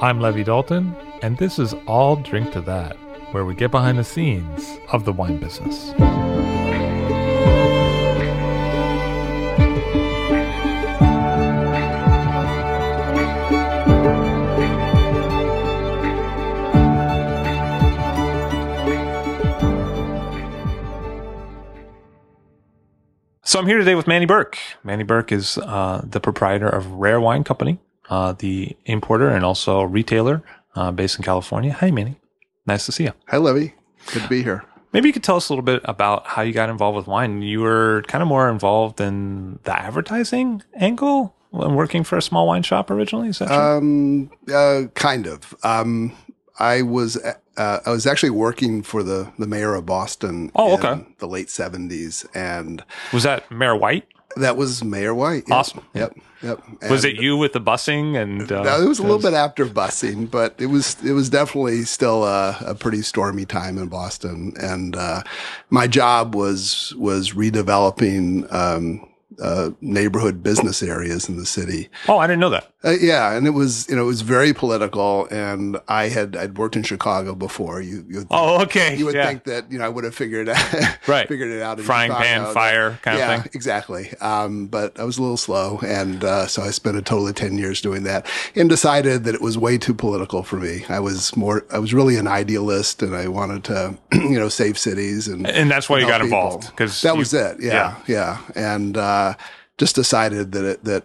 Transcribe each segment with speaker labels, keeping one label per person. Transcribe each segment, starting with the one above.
Speaker 1: I'm Levi Dalton, and this is I'll Drink to That, where we get behind the scenes of the wine business. So I'm here today with Mannie Berk. Mannie Berk is uh, the proprietor of Rare Wine Company, uh, the importer and also retailer uh, based in California. Hi, Mannie. Nice to see you.
Speaker 2: Hi, Levi. Good to be here.
Speaker 1: Maybe you could tell us a little bit about how you got involved with wine. You were kind of more involved in the advertising angle when working for a small wine shop originally. Is that true?
Speaker 2: Um, uh, kind of. Um, I was uh, I was actually working for the the mayor of Boston.
Speaker 1: Oh,
Speaker 2: in
Speaker 1: okay.
Speaker 2: the late seventies, and
Speaker 1: was that Mayor White?
Speaker 2: that was Mayor White.
Speaker 1: Awesome.
Speaker 2: Yep. Yep.
Speaker 1: Was
Speaker 2: And-
Speaker 1: it you with the busing and? Uh,
Speaker 2: No, it was a little bit after busing, but it was it was definitely still a, a pretty stormy time in Boston. And uh, my job was was redeveloping um, uh, neighborhood business areas in the city.
Speaker 1: Oh, I didn't know that.
Speaker 2: Uh, yeah, and it was you know it was very political, and I had I'd worked in Chicago before. You you would
Speaker 1: Oh, okay.
Speaker 2: you would
Speaker 1: yeah.
Speaker 2: think that you know I would have figured out
Speaker 1: Right.
Speaker 2: figured it out in
Speaker 1: Frying pan, fire kind of
Speaker 2: yeah,
Speaker 1: thing.
Speaker 2: exactly. Um, but I was a little slow, and uh, so I spent a total of ten years doing that, and decided that it was way too political for me. I was more I was really an idealist, and I wanted to you know save cities and
Speaker 1: And that's why you got
Speaker 2: people.
Speaker 1: involved, 'cause
Speaker 2: that
Speaker 1: you-
Speaker 2: was it. Yeah, yeah, and uh, just decided that it that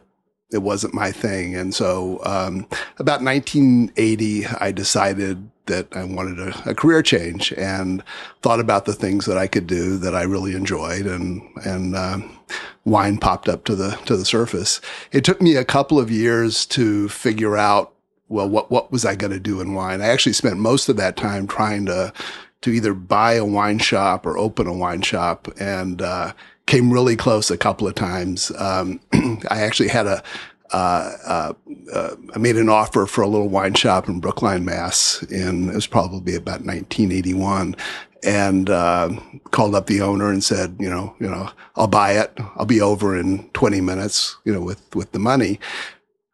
Speaker 2: it wasn't my thing. And so, um, about 1980, I decided that I wanted a, a career change and thought about the things that I could do that I really enjoyed, and and um, wine popped up to the to the surface. It took me a couple of years to figure out well what what was I going to do in wine. I actually spent most of that time trying to to either buy a wine shop or open a wine shop, and uh, came really close a couple of times. Um, I actually had a uh, uh, uh, I made an offer for a little wine shop in Brookline, Mass. In it was probably about 1981, and uh, called up the owner and said, you know, you know, I'll buy it. I'll be over in 20 minutes, you know, with with the money.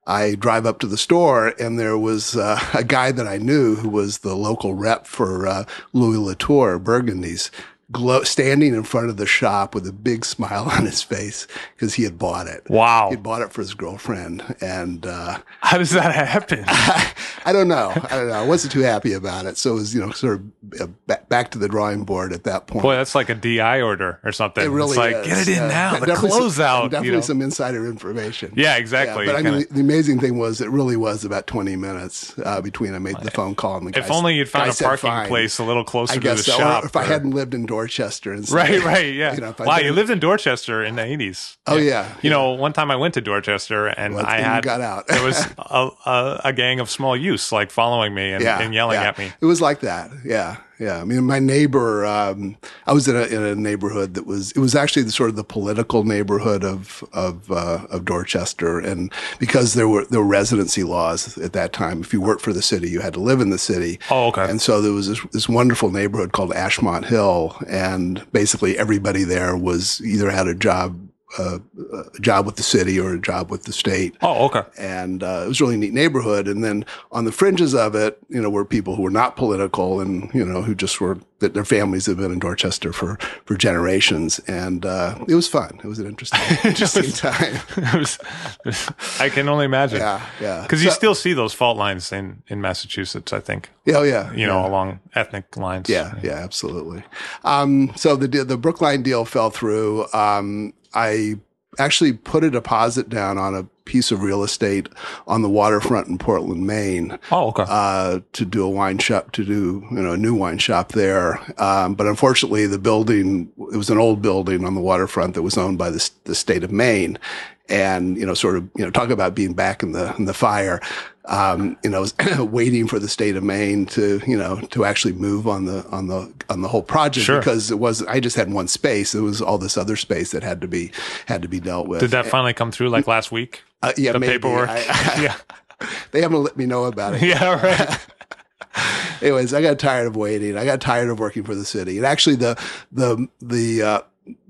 Speaker 2: I drive up to the store and there was uh, a guy that I knew who was the local rep for uh, Louis Latour Burgundies, glow, standing in front of the shop with a big smile on his face because he had bought it.
Speaker 1: Wow.
Speaker 2: He bought it for his girlfriend, and uh,
Speaker 1: How does that happen?
Speaker 2: I don't know. I don't know. I wasn't too happy about it, so it was you know sort of uh, ba- back to the drawing board at that point.
Speaker 1: Boy, that's like a DI order or something.
Speaker 2: It really
Speaker 1: it's like
Speaker 2: is.
Speaker 1: get it in
Speaker 2: Uh,
Speaker 1: now. The
Speaker 2: some-
Speaker 1: closeout.
Speaker 2: Definitely
Speaker 1: you know?
Speaker 2: some insider information.
Speaker 1: Yeah, exactly.
Speaker 2: but I mean, the, the amazing thing was it really was about 20 minutes uh, between I made the phone call and the
Speaker 1: if only you'd found a parking
Speaker 2: fine.
Speaker 1: place a little closer
Speaker 2: I
Speaker 1: to the
Speaker 2: so.
Speaker 1: shop.
Speaker 2: Or if I hadn't lived in Dorchester and
Speaker 1: Right, right, yeah.
Speaker 2: You know,
Speaker 1: wow, you lived in Dorchester in the eighties.
Speaker 2: Oh, yeah,
Speaker 1: You know, one time I went to Dorchester and
Speaker 2: Well,
Speaker 1: I had
Speaker 2: got out.
Speaker 1: there was a, a, a gang of small youths like following me and,
Speaker 2: yeah,
Speaker 1: and yelling
Speaker 2: yeah.
Speaker 1: at me.
Speaker 2: It was like that. Yeah, yeah. I mean, my neighbor. Um, I was in a in a neighborhood that was. It was actually the sort of the political neighborhood of of uh, of Dorchester, and because there were there were residency laws at that time. If you worked for the city, you had to live in the city.
Speaker 1: Oh, okay.
Speaker 2: And so there was this, this wonderful neighborhood called Ashmont Hill, and basically everybody there was either had a job a, a job with the city or a job with the state.
Speaker 3: Oh, okay.
Speaker 2: And uh, it was a really neat neighborhood. And then on the fringes of it, you know, were people who were not political and you know who just were that their families have been in Dorchester for for generations. And uh, it was fun. It was an interesting interesting time.
Speaker 3: It was, it was- I can only imagine.
Speaker 2: Yeah, yeah.
Speaker 3: Because you still see those fault lines in, in Massachusetts, I think,
Speaker 2: Yeah, oh yeah,
Speaker 3: you know, along ethnic lines.
Speaker 2: Yeah, yeah, absolutely. Um, so the the Brookline deal fell through. Um, I actually put a deposit down on a piece of real estate on the waterfront in Portland, Maine,
Speaker 3: Oh, okay.
Speaker 2: uh, to do a wine shop, to do you know a new wine shop there. Um, but unfortunately, the building it was an old building on the waterfront that was owned by the, the state of Maine, and you know sort of you know talk about being back in the in the fire. Um, you know, waiting for the state of Maine to you know to actually move on the on the on the whole project
Speaker 3: Sure.
Speaker 2: because it was I just had one space. It was all this other space that had to be had to be dealt with.
Speaker 3: Did that finally come through like last week?
Speaker 2: Uh, yeah,
Speaker 3: The
Speaker 2: maybe.
Speaker 3: paperwork?
Speaker 2: I- I-
Speaker 3: yeah.
Speaker 2: they haven't let me know about it.
Speaker 3: Yeah, right.
Speaker 2: anyways, I got tired of waiting. I got tired of working for the city. And actually, the the the uh,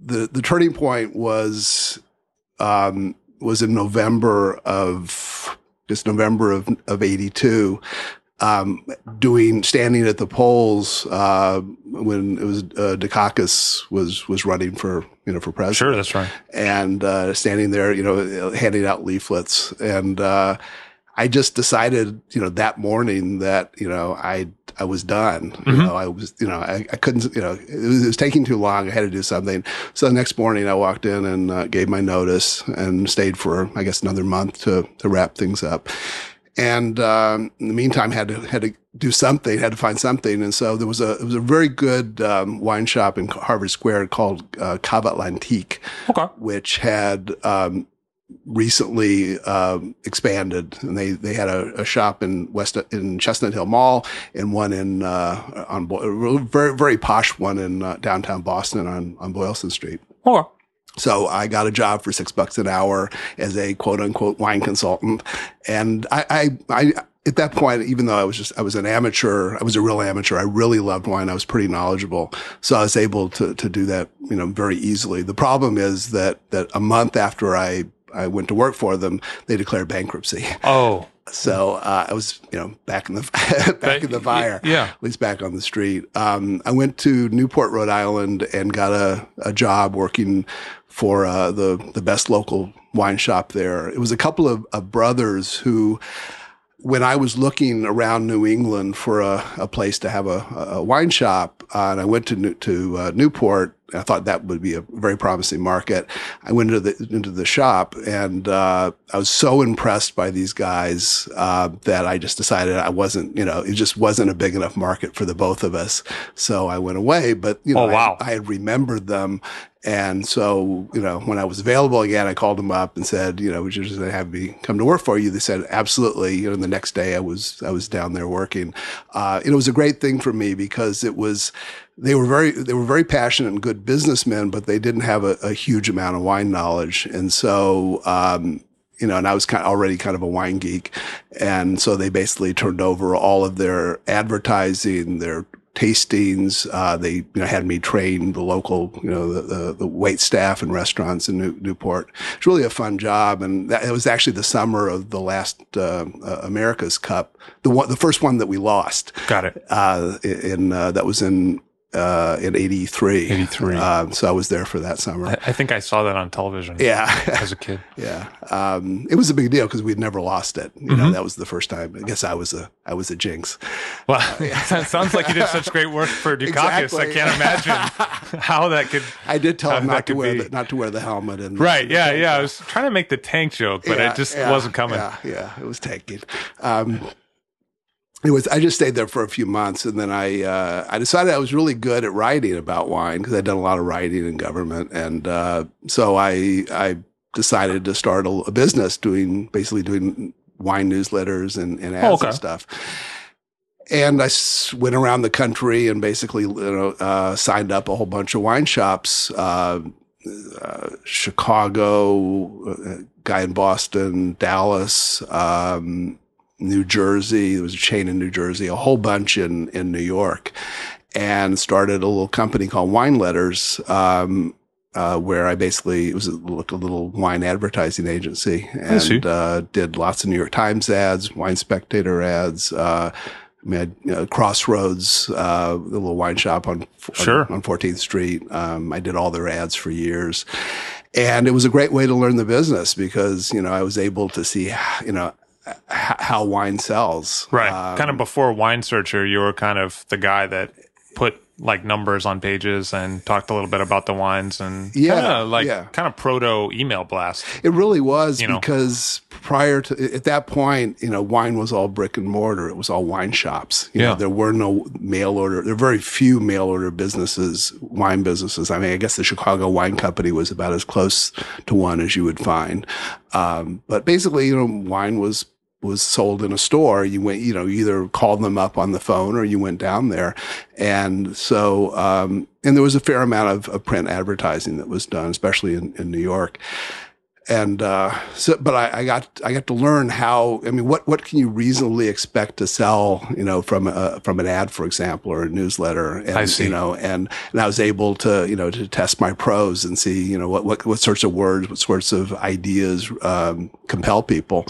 Speaker 2: the the turning point was um, was in November of just November of of eighty two. Um, doing standing at the polls uh, when it was uh, Dukakis was was running for you know for president
Speaker 3: Sure, that's right.
Speaker 2: and uh, standing there, you know, handing out leaflets. And uh, I just decided, you know, that morning that you know I I was done. You
Speaker 3: Mhm.
Speaker 2: know, I was, you know, I, I couldn't, you know, it was, it was taking too long. I had to do something. So the next morning, I walked in and uh, gave my notice and stayed for, I guess, another month to to wrap things up. And um, in the meantime, had to had to do something, had to find something, and so there was a it was a very good um, wine shop in Harvard Square called uh, Cave Atlantique,
Speaker 3: Okay.
Speaker 2: which had um, recently um, expanded, and they they had a, a shop in West in Chestnut Hill Mall and one in uh, on very very posh one in uh, downtown Boston on on Boylston Street.
Speaker 3: Okay.
Speaker 2: So I got a job for six bucks an hour as a quote unquote wine consultant. And I, I, I, at that point, even though I was just, I was an amateur, I was a real amateur. I really loved wine. I was pretty knowledgeable. So I was able to, to do that, you know, very easily. The problem is that, that a month after I, I went to work for them, they declared bankruptcy.
Speaker 3: Oh,
Speaker 2: So uh, I was, you know, back in the back in the fire
Speaker 3: Yeah.
Speaker 2: at least back on the street. Um, I went to Newport, Rhode Island, and got a, a job working for uh, the the best local wine shop there. It was a couple of, of brothers who, when I was looking around New England for a, a place to have a, a wine shop, uh, and I went to New, to uh, Newport. I thought that would be a very promising market. I went into the into the shop, and uh, I was so impressed by these guys uh, that I just decided I wasn't, you know, it just wasn't a big enough market for the both of us. So I went away. But you know,
Speaker 3: Oh, wow.
Speaker 2: I, I had remembered them, and so you know, when I was available again, I called them up and said, you know, would you just have me come to work for you? They said, absolutely. You know, the next day I was I was down there working. Uh, and it was a great thing for me because it was they were very they were very passionate and good businessmen, but they didn't have a, a huge amount of wine knowledge, and so. Um, you know, and I was kind of already kind of a wine geek, and so they basically turned over all of their advertising, their tastings. Uh, they you know had me train the local you know the, the, the wait staff in restaurants in New, Newport. It's really a fun job, and that, it was actually the summer of the last uh, uh, America's Cup, the one the first one that we lost
Speaker 3: got it.
Speaker 2: uh, in uh, that was in uh, in '83.
Speaker 3: 83.
Speaker 2: Um, so I was there for that summer.
Speaker 3: I, I think I saw that on television
Speaker 2: yeah.
Speaker 3: as a kid.
Speaker 2: Yeah, um, it was a big deal because we'd never lost it. You know, that was the first time. I guess I was a I was a jinx.
Speaker 3: Well, it sounds like you did such great work for Dukakis.
Speaker 2: Exactly.
Speaker 3: I can't imagine how that could.
Speaker 2: I did tell him not to wear
Speaker 3: be.
Speaker 2: the, not to wear the helmet. And
Speaker 3: Right. Yeah. Yeah. I was trying to make the tank joke, but
Speaker 2: Yeah,
Speaker 3: it just
Speaker 2: yeah,
Speaker 3: wasn't coming.
Speaker 2: Yeah, yeah, it was tanking. Um, it was. I just stayed there for a few months, and then I uh, I decided I was really good at writing about wine because I'd done a lot of writing in government, and uh, so I I decided to start a, a business doing basically doing wine newsletters and, and ads
Speaker 3: Oh, okay.
Speaker 2: and stuff. And I s- went around the country and basically you know, uh, signed up a whole bunch of wine shops. Uh, uh, Chicago, uh, guy in Boston, Dallas, um, New Jersey. There was a chain in New Jersey, a whole bunch in in New York, and started a little company called Wine Letters. Um, uh, where I basically it was a, like a little wine advertising agency and uh, did lots of New York Times ads, Wine Spectator ads. Uh, I mean, you know, Crossroads, uh, the little wine shop on
Speaker 3: sure.
Speaker 2: on, 14th Street. Um, I did all their ads for years, and it was a great way to learn the business because you know I was able to see you know how wine sells.
Speaker 3: Right. Um, kind of before Wine Searcher, you were kind of the guy that put like numbers on pages and talked a little bit about the wines and
Speaker 2: yeah,
Speaker 3: kinda like
Speaker 2: yeah.
Speaker 3: kind of proto email blast.
Speaker 2: It really was
Speaker 3: You know.
Speaker 2: because prior to at that point, you know, wine was all brick and mortar. It was all wine shops. You
Speaker 3: Yeah.
Speaker 2: know, there were no mail order. There were very few mail order businesses, wine businesses. I mean, I guess the Chicago Wine Company was about as close to one as you would find. Um, but basically, you know, wine was was sold in a store. You went, you know, either called them up on the phone or you went down there. And so, um, and there was a fair amount of, of print advertising that was done, especially in, in New York. And uh, so, but I, I got I got to learn how. I mean, what what can you reasonably expect to sell? You know, from a from an ad, for example, or a newsletter. And,
Speaker 3: I see.
Speaker 2: You know, and and I was able to you know to test my prose and see you know what what what sorts of words, what sorts of ideas um, compel people.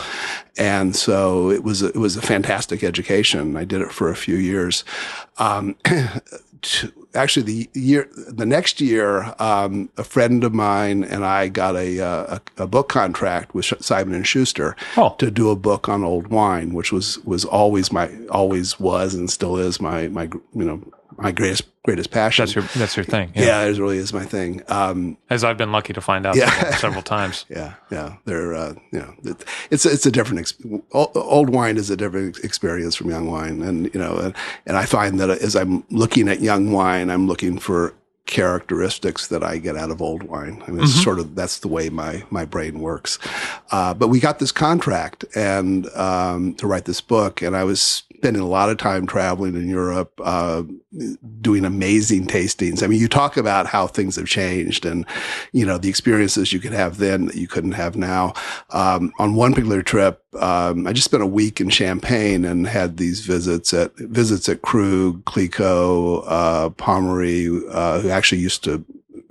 Speaker 2: And so it was a, it was a fantastic education. I did it for a few years. Um, to- actually, the year the next year, um, a friend of mine and I got a uh, a, a book contract with Simon and Schuster
Speaker 3: Oh.
Speaker 2: to do a book on old wine, which was was always my always was and still is my my you know my greatest greatest passion.
Speaker 3: That's your that's your thing.
Speaker 2: yeah. it really is my thing. Um,
Speaker 3: As I've been lucky to find out
Speaker 2: Yeah.
Speaker 3: several, several times.
Speaker 2: yeah, yeah. They're, uh, you know, it's it's a different. Ex- old, wine is a different experience from young wine, and you know, and, and I find that as I'm looking at young wine, I'm looking for characteristics that I get out of old wine. I mean, it's sort of that's the way my my brain works. Uh, but we got this contract and um, to write this book, and I was spending a lot of time traveling in Europe, uh, doing amazing tastings. I mean, you talk about how things have changed, and you know the experiences you could have then that you couldn't have now. Um, on one particular trip, um, I just spent a week in Champagne and had these visits at visits at Krug, Clicquot, uh, Pommery, uh, who actually used to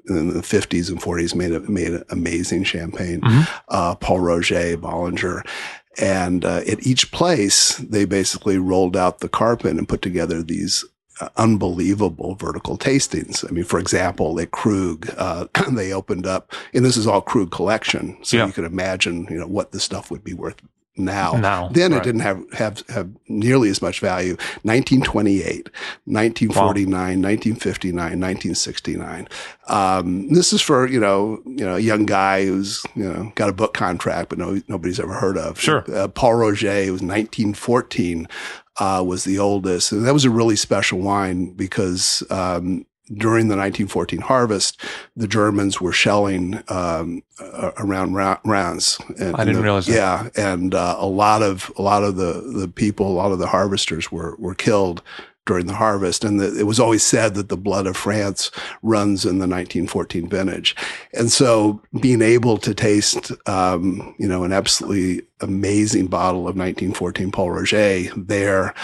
Speaker 2: in the 50s and 40s made a, made amazing champagne. Uh, Pol Roger, Bollinger. And uh, at each place, they basically rolled out the carpet and put together these uh, unbelievable vertical tastings. I mean, for example, at Krug, uh, they opened up, and this is all Krug collection, so
Speaker 3: Yeah.
Speaker 2: you can imagine, you know, what the stuff would be worth now.
Speaker 3: Now,
Speaker 2: then
Speaker 3: right.
Speaker 2: it didn't have, have have nearly as much value. 1928, 1949, 1959, 1969. Um, this is for you know you know a young guy who's you know got a book contract, but no nobody's ever heard of.
Speaker 3: Sure.
Speaker 2: Uh, Pol Roger it was 1914 uh, was the oldest, and that was a really special wine because. Um, during the 1914 harvest, the Germans were shelling um, uh, around Ra- Reims. And-
Speaker 3: I didn't
Speaker 2: the-
Speaker 3: realize that.
Speaker 2: Yeah, and uh, a lot of a lot of the the people, a lot of the harvesters were were killed during the harvest, and the, it was always said that the blood of France runs in the 1914 vintage, and so being able to taste, um, you know, an absolutely amazing bottle of 1914 Pol Roger there.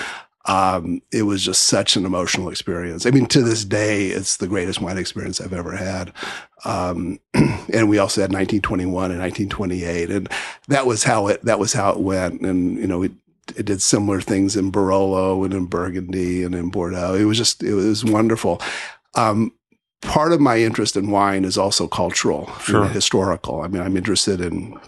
Speaker 2: Um, it was just such an emotional experience. I mean, to this day, it's the greatest wine experience I've ever had. Um, and we also had 1921 and 1928, and that was how it that was how it went. And you know, it, it did similar things in Barolo and in Burgundy and in Bordeaux. It was just it was wonderful. Um, part of my interest in wine is also cultural,
Speaker 3: Sure.
Speaker 2: historical. I mean, I'm interested in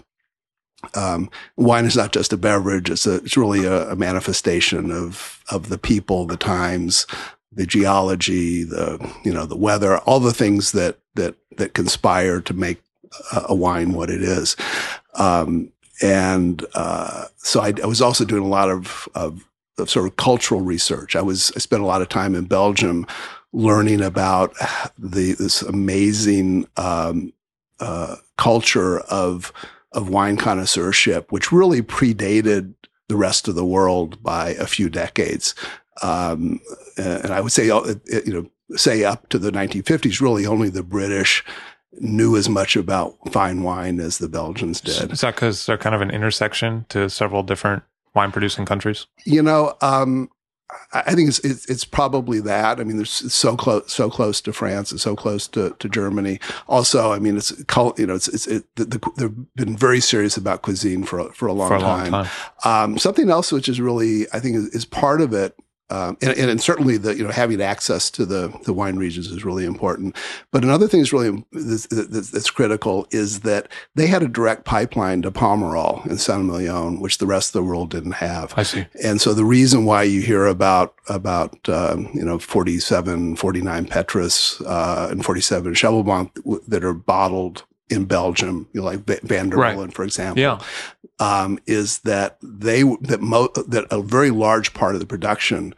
Speaker 2: um, wine is not just a beverage; it's a it's really a, a manifestation of of the people, the times, the geology, the you know the weather, all the things that that that conspire to make a, wine what it is. Um, and uh, so I, I was also doing a lot of, of of sort of cultural research. I was I spent a lot of time in Belgium learning about the this amazing um, uh, culture of of wine connoisseurship, which really predated the rest of the world by a few decades. Um, and I would say, uh, you know, say up to the 1950s, really only the British knew as much about fine wine as the Belgians did.
Speaker 3: Is that because they're kind of an intersection to several different wine producing countries?
Speaker 2: You know, um, I think it's, it's, it's probably that. I mean, there's so close so close to France and so close to, to Germany. Also, I mean, it's you know it's it's it, the, the, they've been very serious about cuisine for a, for a long
Speaker 3: For a
Speaker 2: time.
Speaker 3: long time.
Speaker 2: Um, something else which is really I think is, is part of it. Um, and, and, and certainly the you know having access to the the wine regions is really important. But another thing that's really that's, that's, critical is that they had a direct pipeline to Pomerol in Saint Emilion, which the rest of the world didn't have.
Speaker 3: I see.
Speaker 2: And so the reason why you hear about about um, you know 47, 49 Petrus uh, and 47 Cheval Blanc w- that are bottled in Belgium, you know, like Va- Van der
Speaker 3: Right.
Speaker 2: Molen, for example,
Speaker 3: Yeah.
Speaker 2: um, is that they that mo- that a very large part of the production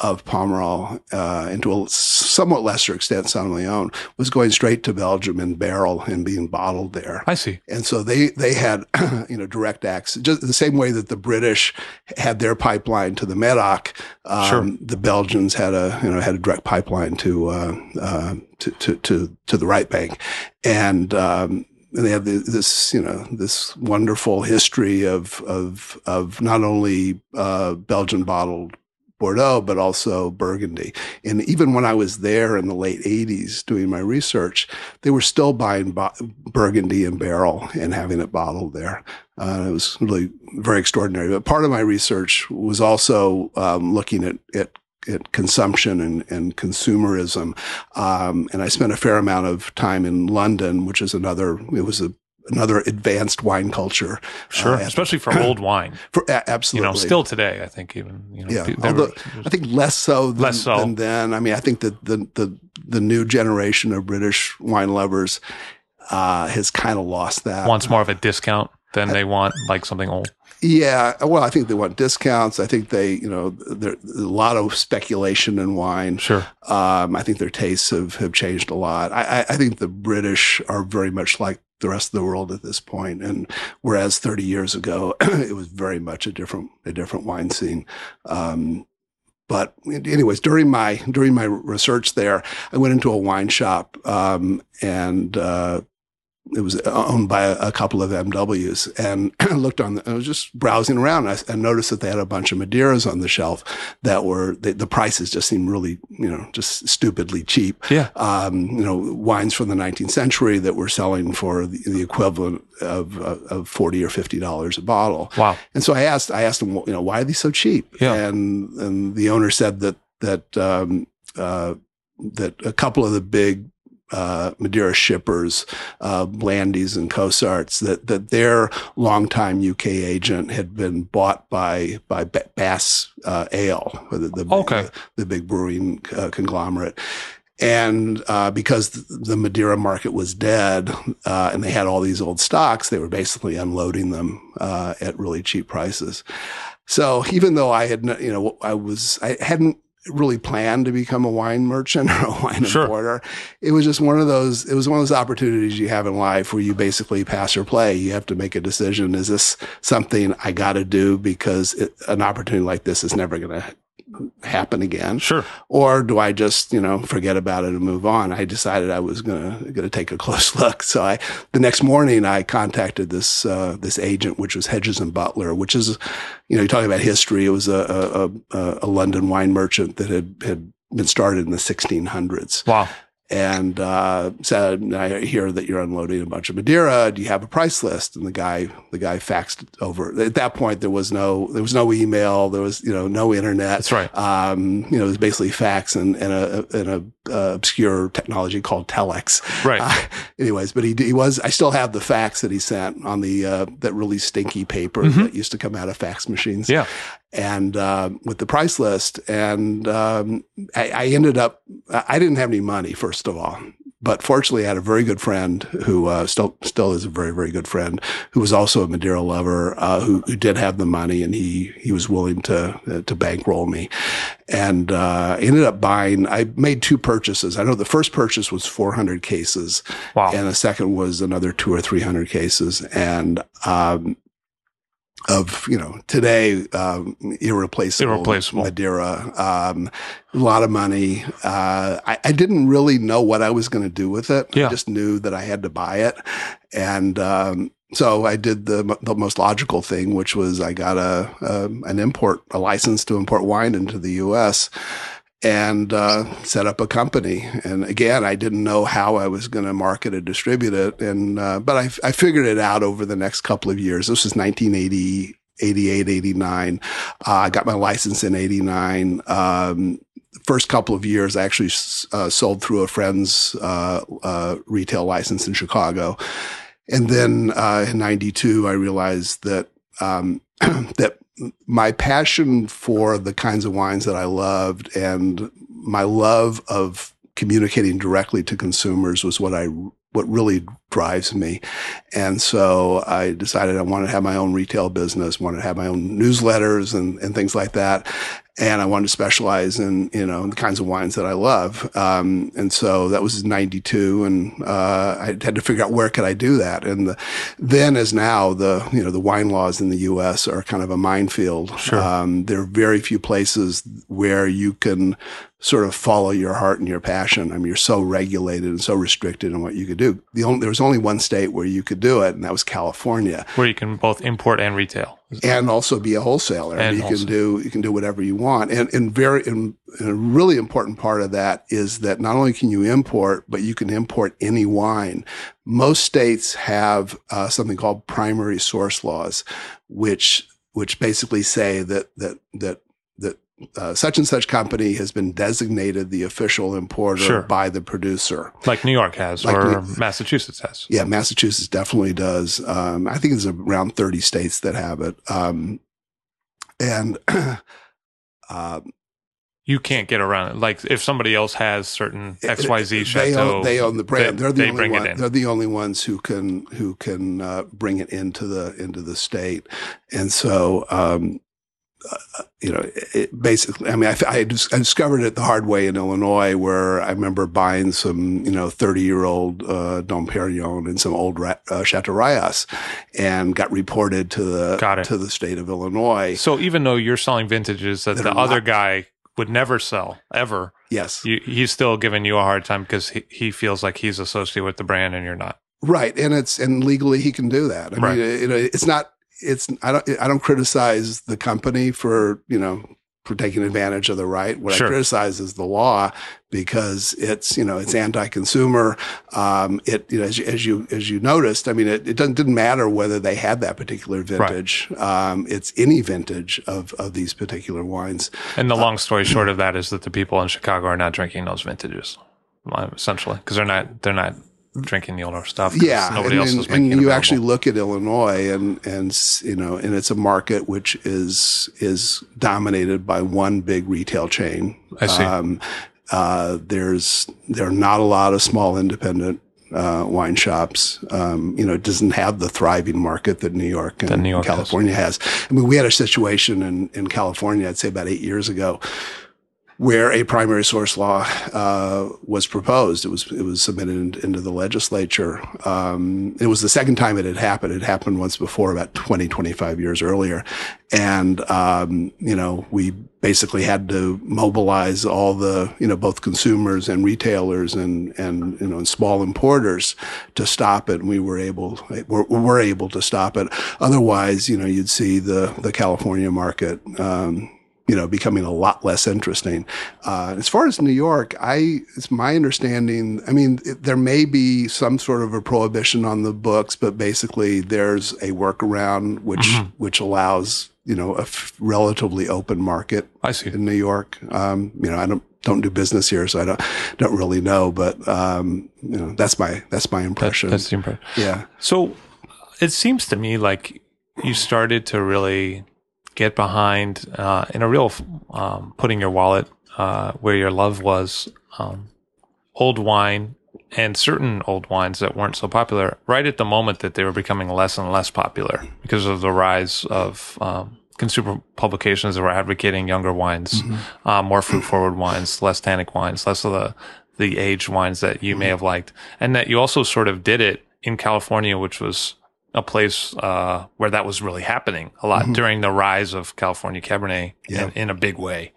Speaker 2: of Pomerol, uh, and to a somewhat lesser extent Saint Emilion, was going straight to Belgium in barrel and being bottled there.
Speaker 3: I see.
Speaker 2: And so they they had you know direct access, just the same way that the British had their pipeline to the Medoc. Um,
Speaker 3: Sure.
Speaker 2: The Belgians had a you know had a direct pipeline to uh, uh, to, to to to the right bank, and. Um, and they have this, you know, this wonderful history of of of not only uh, Belgian bottled Bordeaux, but also Burgundy. And even when I was there in the late 80s doing my research, they were still buying bo- Burgundy in barrel and having it bottled there. Uh, it was really very extraordinary. But part of my research was also um, looking at, at at consumption and, and consumerism. Um, and I spent a fair amount of time in London, which is another, it was a, another advanced wine culture.
Speaker 3: Sure.
Speaker 2: Uh,
Speaker 3: Especially for old wine.
Speaker 2: for, a-
Speaker 3: You
Speaker 2: absolutely.
Speaker 3: know, still today, I think even, you know,
Speaker 2: Yeah, although
Speaker 3: were-
Speaker 2: I think less so than,
Speaker 3: Less so.
Speaker 2: than then. I mean, I think that the the the new generation of British wine lovers uh, has kind of lost that.
Speaker 3: wants more of a discount than they want like something old.
Speaker 2: Yeah, well, I think they want discounts. I think they, you know, there's a lot of speculation in wine.
Speaker 3: Sure.
Speaker 2: Um, I think their tastes have, have changed a lot. I, I, I think the British are very much like the rest of the world at this point, and whereas 30 years ago it was very much a different a different wine scene. Um, but anyways, during my during my research there, I went into a wine shop um, and. Uh, it was owned by a, a couple of MWs and I looked on, the, I was just browsing around and I, I noticed that they had a bunch of Madeiras on the shelf that were, the, the prices just seemed really, you know, just stupidly cheap.
Speaker 3: Yeah.
Speaker 2: Um, you know, wines from the 19th century that were selling for the, the equivalent of, uh, of 40 or $50 a bottle.
Speaker 3: Wow.
Speaker 2: And so I asked, I asked well, you know, why are these so cheap?
Speaker 3: Yeah.
Speaker 2: And, and the owner said that, that, um, uh, that a couple of the big uh, Madeira shippers, uh, Blandys and Cossarts, that that their longtime UK agent had been bought by by Bass uh, Ale, the, the,
Speaker 3: Okay.
Speaker 2: the, the big brewing uh, conglomerate. And uh, because the Madeira market was dead, uh, and they had all these old stocks, they were basically unloading them uh, at really cheap prices. So even though I had, you know, I was, I hadn't really planned to become a wine merchant or a wine
Speaker 3: Sure.
Speaker 2: importer. It was just one of those, it was one of those opportunities you have in life where you basically pass or play. You have to make a decision. Is this something I got to do because it, an opportunity like this is never going to happen again?
Speaker 3: Sure.
Speaker 2: or do I just you know forget about it and move on? I decided I was gonna gonna take a close look. So I the next morning I contacted this uh, this agent, which was Hedges and Butler, which is you know you're talking about history. It was a a, a, a London wine merchant that had had been started in the 1600s
Speaker 3: Wow.
Speaker 2: And uh, said, "I hear that you're unloading a bunch of Madeira. Do you have a price list?" And the guy, the guy faxed it over. At that point, there was no, there was no email. There was, you know, no internet.
Speaker 3: That's right.
Speaker 2: Um, you know, it was basically fax and, and a, and a uh, obscure technology called telex.
Speaker 3: Right.
Speaker 2: Uh, anyways, but he he was. I still have the fax that he sent on the uh, that really stinky paper
Speaker 3: Mhm.
Speaker 2: that used to come out of fax machines
Speaker 3: Yeah.
Speaker 2: And uh, with the price list. And um, I, I ended up, I didn't have any money, first of all. But fortunately, I had a very good friend who uh, still still is a very very good friend who was also a Madeira lover uh, who, who did have the money and he he was willing to uh, to bankroll me, and uh, I ended up buying. I made two purchases. I know the first purchase was 400 cases,
Speaker 3: Wow.
Speaker 2: and the second was another two or three hundred cases, and um, of you know today um, irreplaceable,
Speaker 3: Irreplaceable.
Speaker 2: Madeira, um, a lot of money. Uh, I, I didn't really know what I was going to do with it.
Speaker 3: Yeah.
Speaker 2: I just knew that I had to buy it, and um, so I did the the most logical thing, which was I got a, a an import a license to import wine into the U.S. and uh, set up a company. And again, I didn't know how I was going to market and distribute it, and uh, but I, I figured it out over the next couple of years. This was 1980. 88, 89. Uh, I got my license in 89. Um, first couple of years, I actually uh, sold through a friend's uh, uh, retail license in Chicago. And then uh, in 92, I realized that, um, that my passion for the kinds of wines that I loved and my love of communicating directly to consumers was what I what really drives me. And so I decided I wanted to have my own retail business, wanted to have my own newsletters and, and things like that and I wanted to specialize in you know the kinds of wines that I love. Um, and so that was '92, and uh, I had to figure out where could I do that. And the, then, as now, the you know the wine laws in the U.S. are kind of a minefield.
Speaker 1: Sure. Um,
Speaker 2: there are very few places where you can sort of follow your heart and your passion. I mean, you're so regulated and so restricted in what you could do. The only, there was only one state where you could do it, and that was California,
Speaker 1: where you can both import and retail
Speaker 2: and also be a wholesaler. And you can do you can do whatever you want. And and very and, and, a really important part of that is that not only can you import, but you can import any wine. Most states have uh, something called primary source laws, which which basically say that that that that uh, such and such company has been designated the official importer sure. by the producer,
Speaker 1: like New York has like or New, Massachusetts has.
Speaker 2: Yeah, Massachusetts definitely does. Um, I think there's around 30 states that have it, um, and
Speaker 1: um, you can't get around it. Like if somebody else has certain X Y Z chateau,
Speaker 2: they own, they own the brand. They, are the they only one, They're the only ones who can who can uh, bring it into the into the state, and so um, uh, you know, it basically, I mean, I, I, discovered it the hard way in Illinois where I remember buying some, you know, 30 year old, uh, Dom Perignon and some old uh, Chateau Rayas and got reported to the, to the state of Illinois.
Speaker 1: So even though you're selling vintages that, that the other not, guy would never sell ever.
Speaker 2: Yes.
Speaker 1: You, he's still giving you a hard time because he, he feels like he's associated with the brand and you're not.
Speaker 2: Right. And it's, and legally he can do that. I right. mean, it, it's not, it's I don't I don't criticize the company for you know for taking advantage of the right. What sure. I criticize is the law because it's you know it's anti-consumer. Um, it you know as you, as you as you noticed, I mean it, it doesn't didn't matter whether they had that particular vintage. Right. Um, it's any vintage of of these particular wines.
Speaker 1: And the uh, long story short of that is that the people in Chicago are not drinking those vintages essentially because they're not they're not drinking the older stuff.
Speaker 2: Yeah,
Speaker 1: nobody
Speaker 2: and,
Speaker 1: else
Speaker 2: and,
Speaker 1: is making
Speaker 2: and
Speaker 1: you
Speaker 2: actually look at Illinois, and and you know, and it's a market which is is dominated by one big retail chain.
Speaker 1: I see. Um,
Speaker 2: uh, there's there are not a lot of small independent uh, wine shops. Um, you know, it doesn't have the thriving market that New York and New York California has. has. I mean, we had a situation in in California, I'd say about eight years ago, where a primary source law uh, was proposed. It was it was submitted in, into the legislature. Um, it was the second time it had happened. It happened once before, about 20, 25 years earlier. And, um, you know, we basically had to mobilize all the, you know, both consumers and retailers and, and, you know, and small importers to stop it. And we were able, were, were able to stop it. Otherwise, you know, you'd see the, the California market, um, you know, becoming a lot less interesting. Uh, as far as New York, I, it's my understanding, I mean, it, there may be some sort of a prohibition on the books, but basically there's a workaround which, mm-hmm. which allows, you know, a f- relatively open market
Speaker 1: I see.
Speaker 2: in New York. Um, you know, I don't, don't do business here, so I don't don't really know. But um, you know, that's my that's my impression.
Speaker 1: That, that's the impression.
Speaker 2: Yeah.
Speaker 1: So it seems to me like you started to really get behind uh, in a real um, putting your wallet uh, where your love was. Um, old wine and certain old wines that weren't so popular right at the moment that they were becoming less and less popular because of the rise of um, consumer publications that were advocating younger wines, mm-hmm. uh, more fruit forward wines, less tannic wines, less of the the aged wines that you mm-hmm. may have liked, and that you also sort of did it in California, which was a place uh, where that was really happening a lot during the rise of California Cabernet
Speaker 2: Yeah.
Speaker 1: in, in a big way.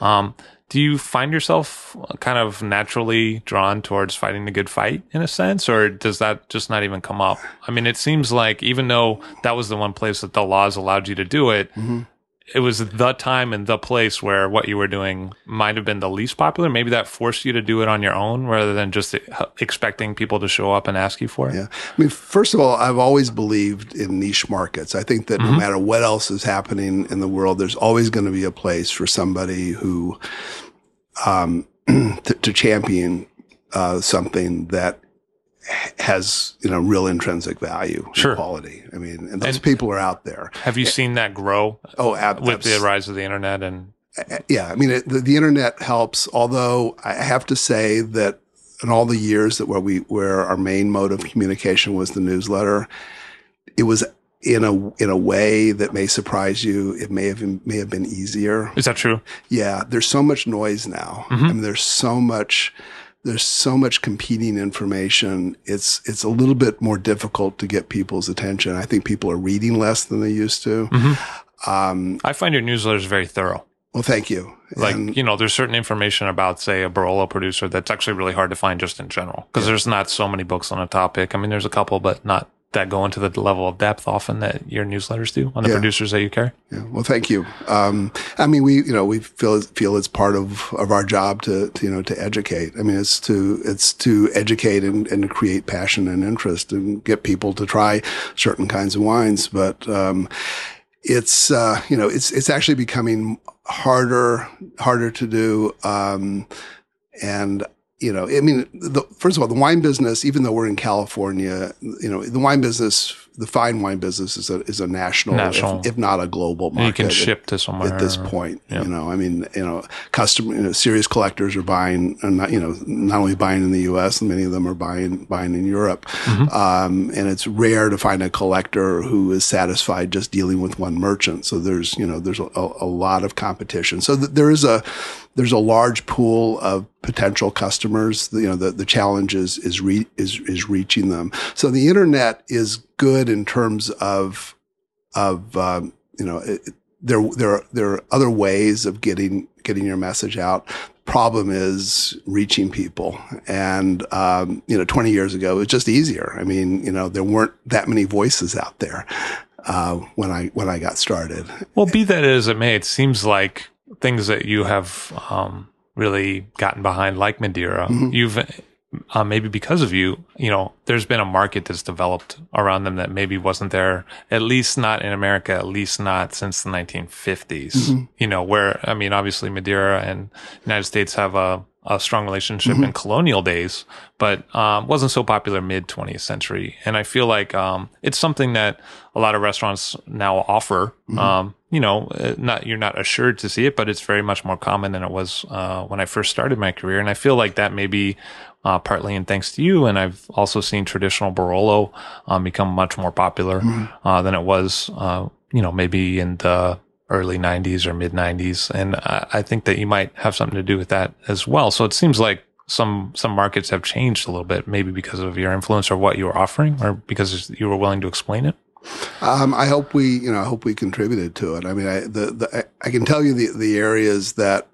Speaker 1: Um, do you find yourself kind of naturally drawn towards fighting the good fight in a sense, or does that just not even come up? I mean, it seems like even though that was the one place that the laws allowed you to do it, it was the time and the place where what you were doing might have been the least popular. Maybe that forced you to do it on your own rather than just expecting people to show up and ask you for it.
Speaker 2: Yeah. I mean, first of all, I've always believed in niche markets. I think that no matter what else is happening in the world, there's always going to be a place for somebody who, um, to, to champion, uh, something that has, you know, real intrinsic value, and
Speaker 1: Sure.
Speaker 2: quality. I mean, and those
Speaker 1: And-
Speaker 2: people are out there.
Speaker 1: Have you seen that grow
Speaker 2: Oh, ab-
Speaker 1: with the rise of the internet and
Speaker 2: yeah, I mean, it, the, the internet helps. Although I have to say that in all the years that where we where our main mode of communication was the newsletter, it was in a in a way that may surprise you. It may have been, may have been easier.
Speaker 1: is that true?
Speaker 2: Yeah, there's so much noise now. Mm-hmm. I mean, there's so much there's so much competing information. It's it's a little bit more difficult to get people's attention. I think people are reading less than they used to. Um,
Speaker 1: I find your newsletters very thorough.
Speaker 2: well, thank you.
Speaker 1: Like,
Speaker 2: And-
Speaker 1: you know, there's certain information about, say, a Barolo producer that's actually really hard to find just in general because there's not so many books on a topic. I mean, there's a couple, but not that go into the level of depth often that your newsletters do on the
Speaker 2: Yeah.
Speaker 1: producers that you carry.
Speaker 2: Yeah, well, thank you. Um, I mean, we, you know, we feel feel it's part of, of our job to, to, you know, to educate. I mean, it's to it's to educate and, and to create passion and interest and get people to try certain kinds of wines. But um, it's uh, you know, it's it's actually becoming harder harder to do. Um, and you know, I mean, the, first of all, the wine business, even though we're in California, you know, the wine business, the fine wine business is a is a national,
Speaker 1: National.
Speaker 2: If, if not a global
Speaker 1: And
Speaker 2: market
Speaker 1: you can ship to somewhere.
Speaker 2: at this point.
Speaker 1: Yeah.
Speaker 2: You know, I mean, you know, customer, you know, serious collectors are buying, and not, you know, not only buying in the U.S., many of them are buying buying in Europe.
Speaker 1: Mm-hmm.
Speaker 2: Um, and it's rare to find a collector who is satisfied just dealing with one merchant. So there's, you know, there's a, a lot of competition. So th- there is a there's a large pool of potential customers. You know, the the challenge is is re- is is reaching them. So the internet is good in terms of of um, you know it, there there are, there are other ways of getting getting your message out. Problem is reaching people, and um, you know, 20 years ago it was just easier. I mean, you know, there weren't that many voices out there uh, when I when I got started.
Speaker 1: Well, be that as it may, it seems like things that you have um, really gotten behind, like Madeira,
Speaker 2: Mm-hmm.
Speaker 1: you've uh, maybe because of you, you know, there's been a market that's developed around them that maybe wasn't there, at least not in America, at least not since the 1950s.
Speaker 2: Mm-hmm.
Speaker 1: You know, where I mean, obviously Madeira and United States have a a strong relationship
Speaker 2: Mm-hmm.
Speaker 1: in colonial days, but um, wasn't so popular mid 20th century. And I feel like um, it's something that a lot of restaurants now offer.
Speaker 2: Mm-hmm.
Speaker 1: Um, you know, uh, not you're not assured to see it, but it's very much more common than it was uh, when I first started my career. And I feel like that may be uh, partly in thanks to you. And I've also seen traditional Barolo um, become much more popular uh, than it was, uh, you know, maybe in the early 90s or mid 90s. And I, I think that you might have something to do with that as well. So it seems like some some markets have changed a little bit, maybe because of your influence or what you were offering, or because you were willing to explain it.
Speaker 2: Um, I hope we, you know, I hope we contributed to it. I mean, I, the, the, I- can tell you the, the areas that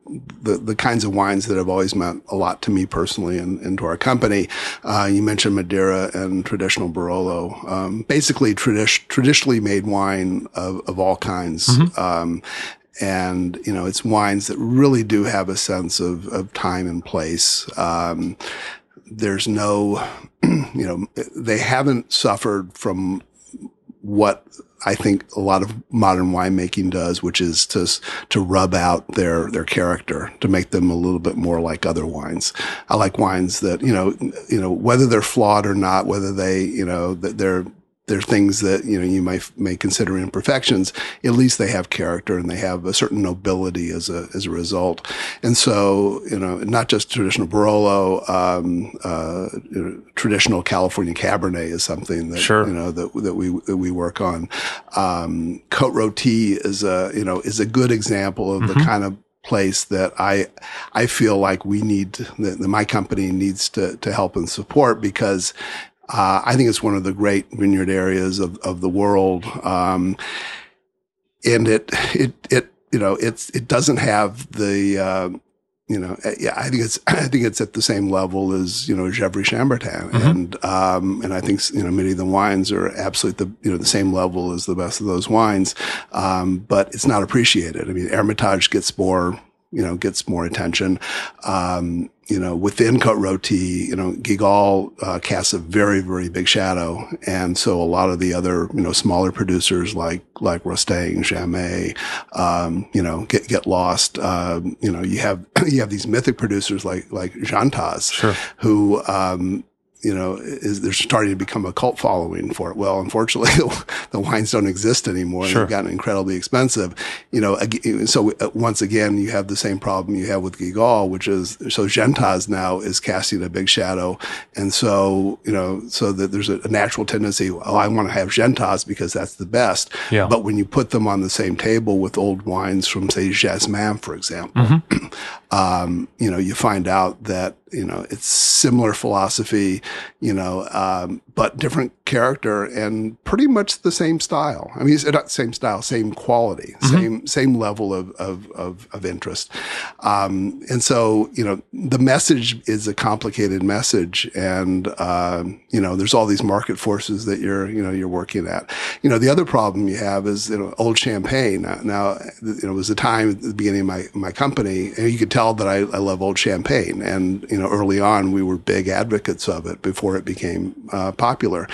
Speaker 2: the, the kinds of wines that have always meant a lot to me personally and, and to our company. Uh, you mentioned Madeira and traditional Barolo, um, basically tradi- traditionally made wine of, of all kinds. Um, and, you know, it's wines that really do have a sense of, of time and place. Um, there's no, you know, they haven't suffered from what I think a lot of modern winemaking does, which is to to rub out their their character, to make them a little bit more like other wines. I like wines that you know, you know, whether they're flawed or not, whether they you know that they're they're things that you know you may may consider imperfections. At least they have character and they have a certain nobility as a as a result. And so you know, not just traditional Barolo, um, uh, you know, traditional California Cabernet is something that
Speaker 1: Sure.
Speaker 2: you know that that we that we work on. Um, Côte Rôtie is a you know is a good example of the kind of place that I I feel like we need that that my company needs to to help and support because Uh, I think it's one of the great vineyard areas of, of the world. Um, and it, it, it, you know, it's, it doesn't have the, uh, you know, uh, yeah, I think it's, I think it's at the same level as, you know, Gevrey Chambertin. Mm-hmm. And, um, and I think, you know, many of the wines are absolutely the, you know, the same level as the best of those wines. Um, but it's not appreciated. I mean, Hermitage gets more, you know, gets more attention. Um, you know, within Côte Rôtie, you know, Guigal uh, casts a very, very big shadow. And so a lot of the other, you know, smaller producers like, like Rostaing, Jamet, um, you know, get, get lost. Um, you know, you have, you have these mythic producers like, like Gentaz,
Speaker 1: sure.
Speaker 2: who, um, you know, is they're starting to become a cult following for it. Well, unfortunately, the, wines don't exist anymore. Sure. They've gotten incredibly expensive. You know, so uh, once again, you have the same problem you have with Guigal, which is so Gentaz now is casting a big shadow, and so you know, so that there's a, a natural tendency. Oh, I want to have Gentaz because that's the best.
Speaker 1: Yeah.
Speaker 2: But when you put them on the same table with old wines from say Jasmin, for example, mm-hmm. um, you know, you find out that you know, it's similar philosophy, you know, um, but different character and pretty much the same style. I mean, it's not same style, same quality, mm-hmm. same same level of of of, of interest. Um, and so, you know, the message is a complicated message, and um, you know, there's all these market forces that you're you know you're working at. You know, the other problem you have is you know old champagne. Now, you know, it was a time at the beginning of my my company, and you could tell that I, I love old champagne, and you know, early on we were big advocates of it before it became uh, popular.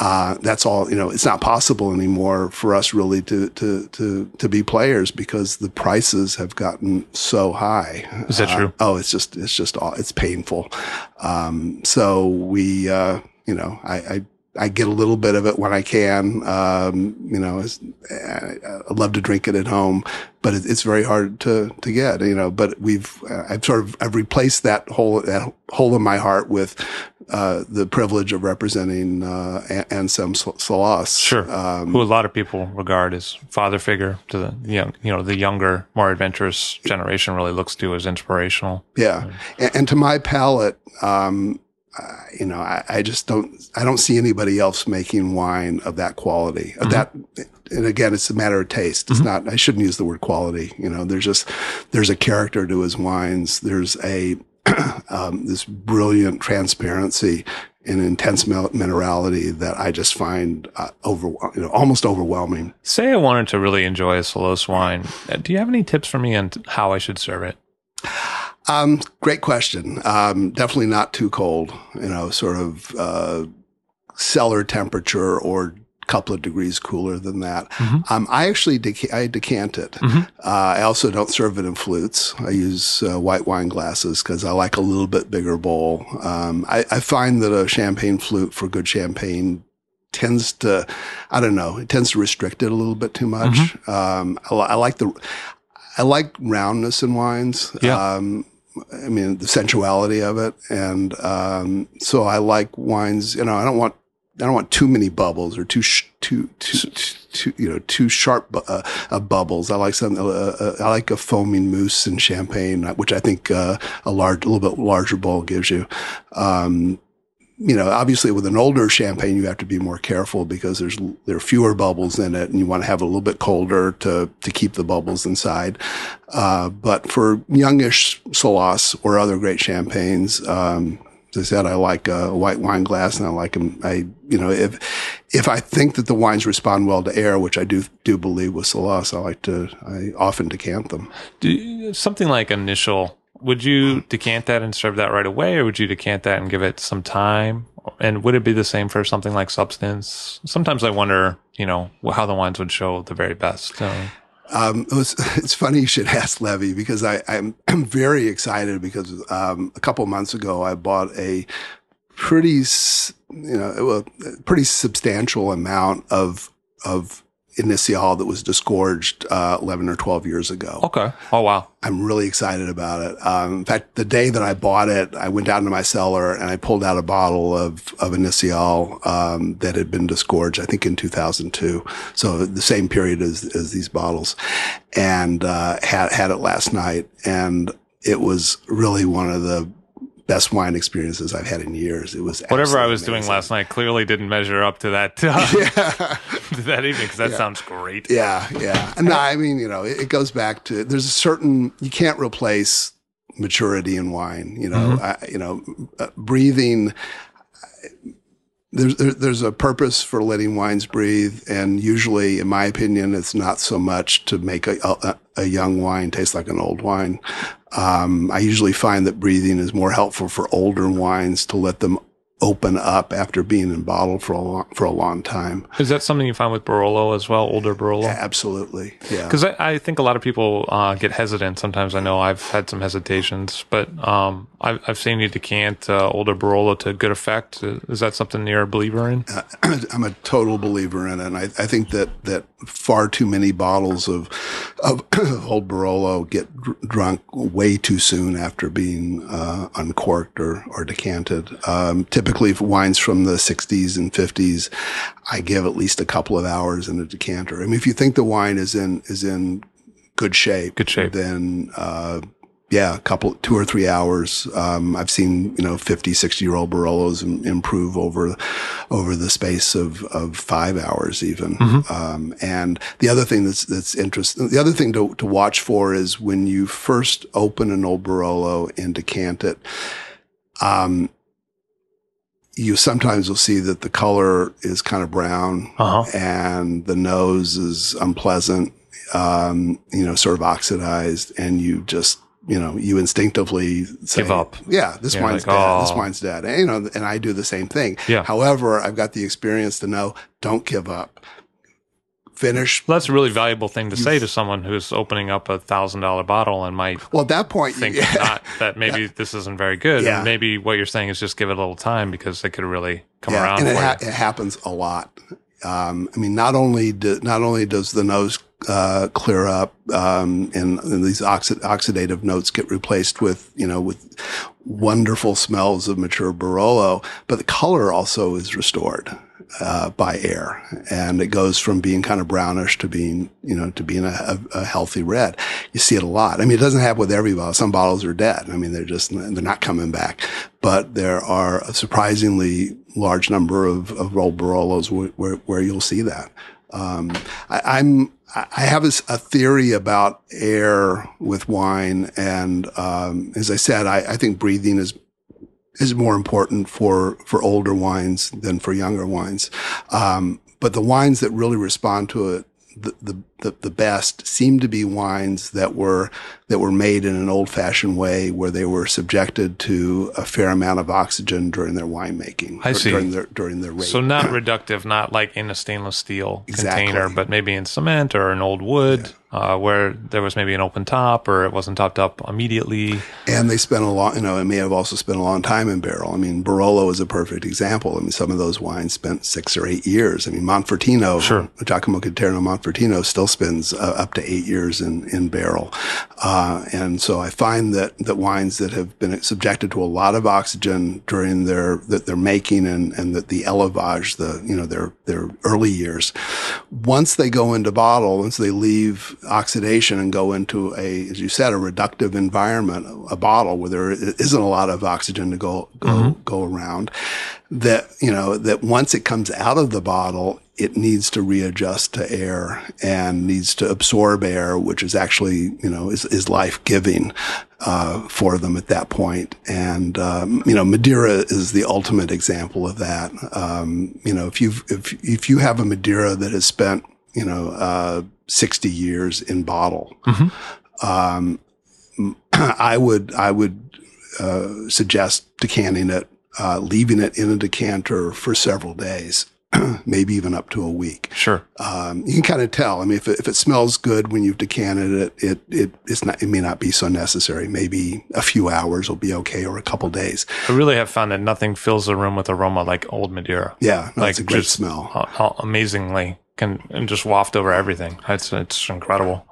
Speaker 2: Uh, that's all, you know, it's not possible anymore for us really to, to, to, to be players because the prices have gotten so high.
Speaker 1: Is that true?
Speaker 2: Uh, oh, it's just, it's just all, it's painful. Um, so we, uh, you know, I, I I get a little bit of it when I can. Um, you know, I love to drink it at home, but it, it's very hard to to get. You know, but we've uh, I've sort of I've replaced that hole that hole in my heart with uh, the privilege of representing uh, Anselme Selosse.
Speaker 1: Sure, um, who a lot of people regard as father figure to the young, you know, the younger, more adventurous generation really looks to as inspirational.
Speaker 2: Yeah, and, and to my palate. Um, uh, you know, I, I, just don't, I don't see anybody else making wine of that quality. Of mm-hmm. that, and again, it's a matter of taste. It's mm-hmm. not. I shouldn't use the word quality. You know, there's just there's a character to his wines. There's a um, this brilliant transparency and intense minerality that I just find uh, over, you know, almost overwhelming.
Speaker 1: Say I wanted to really enjoy a Selosse wine. Uh, do you have any tips for me on how I should serve it?
Speaker 2: Um, great question. Um, definitely not too cold, you know, sort of, uh, cellar temperature or couple of degrees cooler than that. Mm-hmm. Um, I actually dec- I decant it. Mm-hmm. Uh, I also don't serve it in flutes. I use uh, white wine glasses because I like a little bit bigger bowl. Um, I, I, find that a champagne flute for good champagne tends to, I don't know, it tends to restrict it a little bit too much. Mm-hmm. Um, I, I, like the, I like roundness in wines.
Speaker 1: Yeah.
Speaker 2: I mean, the sensuality of it. And, um, so I like wines, you know, I don't want, I don't want too many bubbles or too, sh- too, too, too, you know, too sharp, uh, uh, bubbles. I like some, uh, uh, I like a foaming mousse in champagne, which I think, uh, a large, a little bit larger bowl gives you. Um, you know, obviously with an older champagne, you have to be more careful because there's there are fewer bubbles in it, and you want to have a little bit colder to to keep the bubbles inside. Uh, but for youngish Selosse or other great champagnes, um, as I said, I like a white wine glass, and I like them. I you know if if I think that the wines respond well to air, which I do do believe with Selosse, I like to I often decant them.
Speaker 1: Do, something like initial would you decant that and serve that right away, or would you decant that and give it some time? And would it be the same for something like substance? Sometimes I wonder, you know, how the wines would show the very best. So.
Speaker 2: Um, it was, it's funny you should ask Levi because I, I'm, I'm very excited because um, a couple months ago I bought a pretty, you know, a pretty substantial amount of of Initial that was disgorged uh, 11 or 12 years ago.
Speaker 1: Okay. Oh, wow.
Speaker 2: I'm really excited about it. Um, in fact, the day that I bought it, I went down to my cellar and I pulled out a bottle of, of Initial um, that had been disgorged, I think in 2002. So the same period as, as these bottles. And uh, had, had it last night. And it was really one of the best wine experiences I've had in years. It was
Speaker 1: whatever I was
Speaker 2: absolutely
Speaker 1: doing last night clearly didn't measure up to that uh, to that evening because that sounds great.
Speaker 2: Yeah, yeah. And no, I mean, you know, it, it goes back to there's a certain you can't replace maturity in wine. You know, I, you know, uh, breathing. There's there, there's a purpose for letting wines breathe, and usually, in my opinion, it's not so much to make a, a, a young wine taste like an old wine. Um, I usually find that breathing is more helpful for older wines to let them open up after being in bottle for a long, for a long time.
Speaker 1: Is that something you find with Barolo as well, older Barolo?
Speaker 2: Absolutely, yeah.
Speaker 1: Because I, I think a lot of people uh, get hesitant. Sometimes I know I've had some hesitations, but um, I've, I've seen you decant uh, older Barolo to good effect. Is that something you're a believer in?
Speaker 2: I'm a total believer in it. And I, I think that, that far too many bottles of, of old Barolo get dr- drunk way too soon after being uh, uncorked or, or decanted. Um, typically wines from the 60s and 50s, I give at least a couple of hours in a decanter. I mean, if you think the wine is in, is in good shape,
Speaker 1: Good shape.
Speaker 2: then, uh, yeah, a couple, two or three hours. Um, I've seen, you know, 50, 60 year old Barolos im- improve over, over the space of, of five hours even. Um, and the other thing that's, that's interesting, the other thing to, to watch for is when you first open an old Barolo and decant it, um, you sometimes will see that the color is kind of brown
Speaker 1: Uh huh.
Speaker 2: and the nose is unpleasant, um, you know, sort of oxidized, and you just, you know, you instinctively say,
Speaker 1: Give up.
Speaker 2: Yeah, this
Speaker 1: Yeah,
Speaker 2: wine's
Speaker 1: like,
Speaker 2: dead. This
Speaker 1: oh.
Speaker 2: wine's dead. And, you know, and I do the same thing.
Speaker 1: Yeah.
Speaker 2: However, I've got the experience to know don't give up. Finish.
Speaker 1: Well, that's a really valuable thing to say to someone who's opening up a thousand dollar bottle and might
Speaker 2: Well, at that point,
Speaker 1: think
Speaker 2: yeah,
Speaker 1: not that maybe this isn't very good.
Speaker 2: Yeah.
Speaker 1: And maybe what you're saying is just give it a little time because it could really come
Speaker 2: yeah,
Speaker 1: around
Speaker 2: and it, ha-
Speaker 1: you.
Speaker 2: it happens a lot. Um, I mean, not only do, not only does the nose uh, clear up, um, and, and these oxi- oxidative notes get replaced with you know with wonderful smells of mature Barolo, but the color also is restored uh, by air, and it goes from being kind of brownish to being you know to being a, a, healthy red. You see it a lot. I mean, it doesn't happen with every bottle. Some bottles are dead. I mean, they're just they're not coming back. But there are a surprisingly large number of, of old Barolos where, where, where you'll see that. Um, I, I'm I have a theory about air with wine, and um, as I said, I, I think breathing is is more important for for older wines than for younger wines. Um, but the wines that really respond to it the, the the the best seem to be wines that were that were made in an old fashioned way, where they were subjected to a fair amount of oxygen during their winemaking.
Speaker 1: I
Speaker 2: or
Speaker 1: see.
Speaker 2: during their during their
Speaker 1: So not reductive, not like in a stainless steel
Speaker 2: Exactly.
Speaker 1: container, but maybe in cement or an old wood, uh, where there was maybe an open top or it wasn't topped up immediately.
Speaker 2: And they spent a long, you know, it may have also spent a long time in barrel. I mean, Barolo is a perfect example. I mean, some of those wines spent six or eight years. I mean, Monfortino,
Speaker 1: Sure.
Speaker 2: Giacomo Conterno Monfortino still spends uh, up to eight years in, in barrel. Uh, and so I find that, that wines that have been subjected to a lot of oxygen during their, that they're making and, and that the élevage, the, you know, their, their early years, once they go into bottle, once they leave oxidation and go into a, as you said, a reductive environment, a bottle where there isn't a lot of oxygen to go, go, go around, that, you know, that once it comes out of the bottle, it needs to readjust to air and needs to absorb air, which is actually, you know, is, is life giving, uh, for them at that point. And, um, you know, Madeira is the ultimate example of that. Um, you know, if you if, if you have a Madeira that has spent, you know, uh, 60 years in bottle, um, I would, I would, uh, suggest decanting it, uh, leaving it in a decanter for several days. maybe even up to a week.
Speaker 1: Sure.
Speaker 2: Um, you can kind of tell. I mean, if it, if it smells good when you've decanted it, it it it's not. It may not be so necessary. Maybe a few hours will be okay, or a couple days.
Speaker 1: I really have found that nothing fills the room with aroma like old Madeira.
Speaker 2: Yeah, no,
Speaker 1: like
Speaker 2: it's a great smell.
Speaker 1: amazingly can and just waft over everything. It's it's incredible.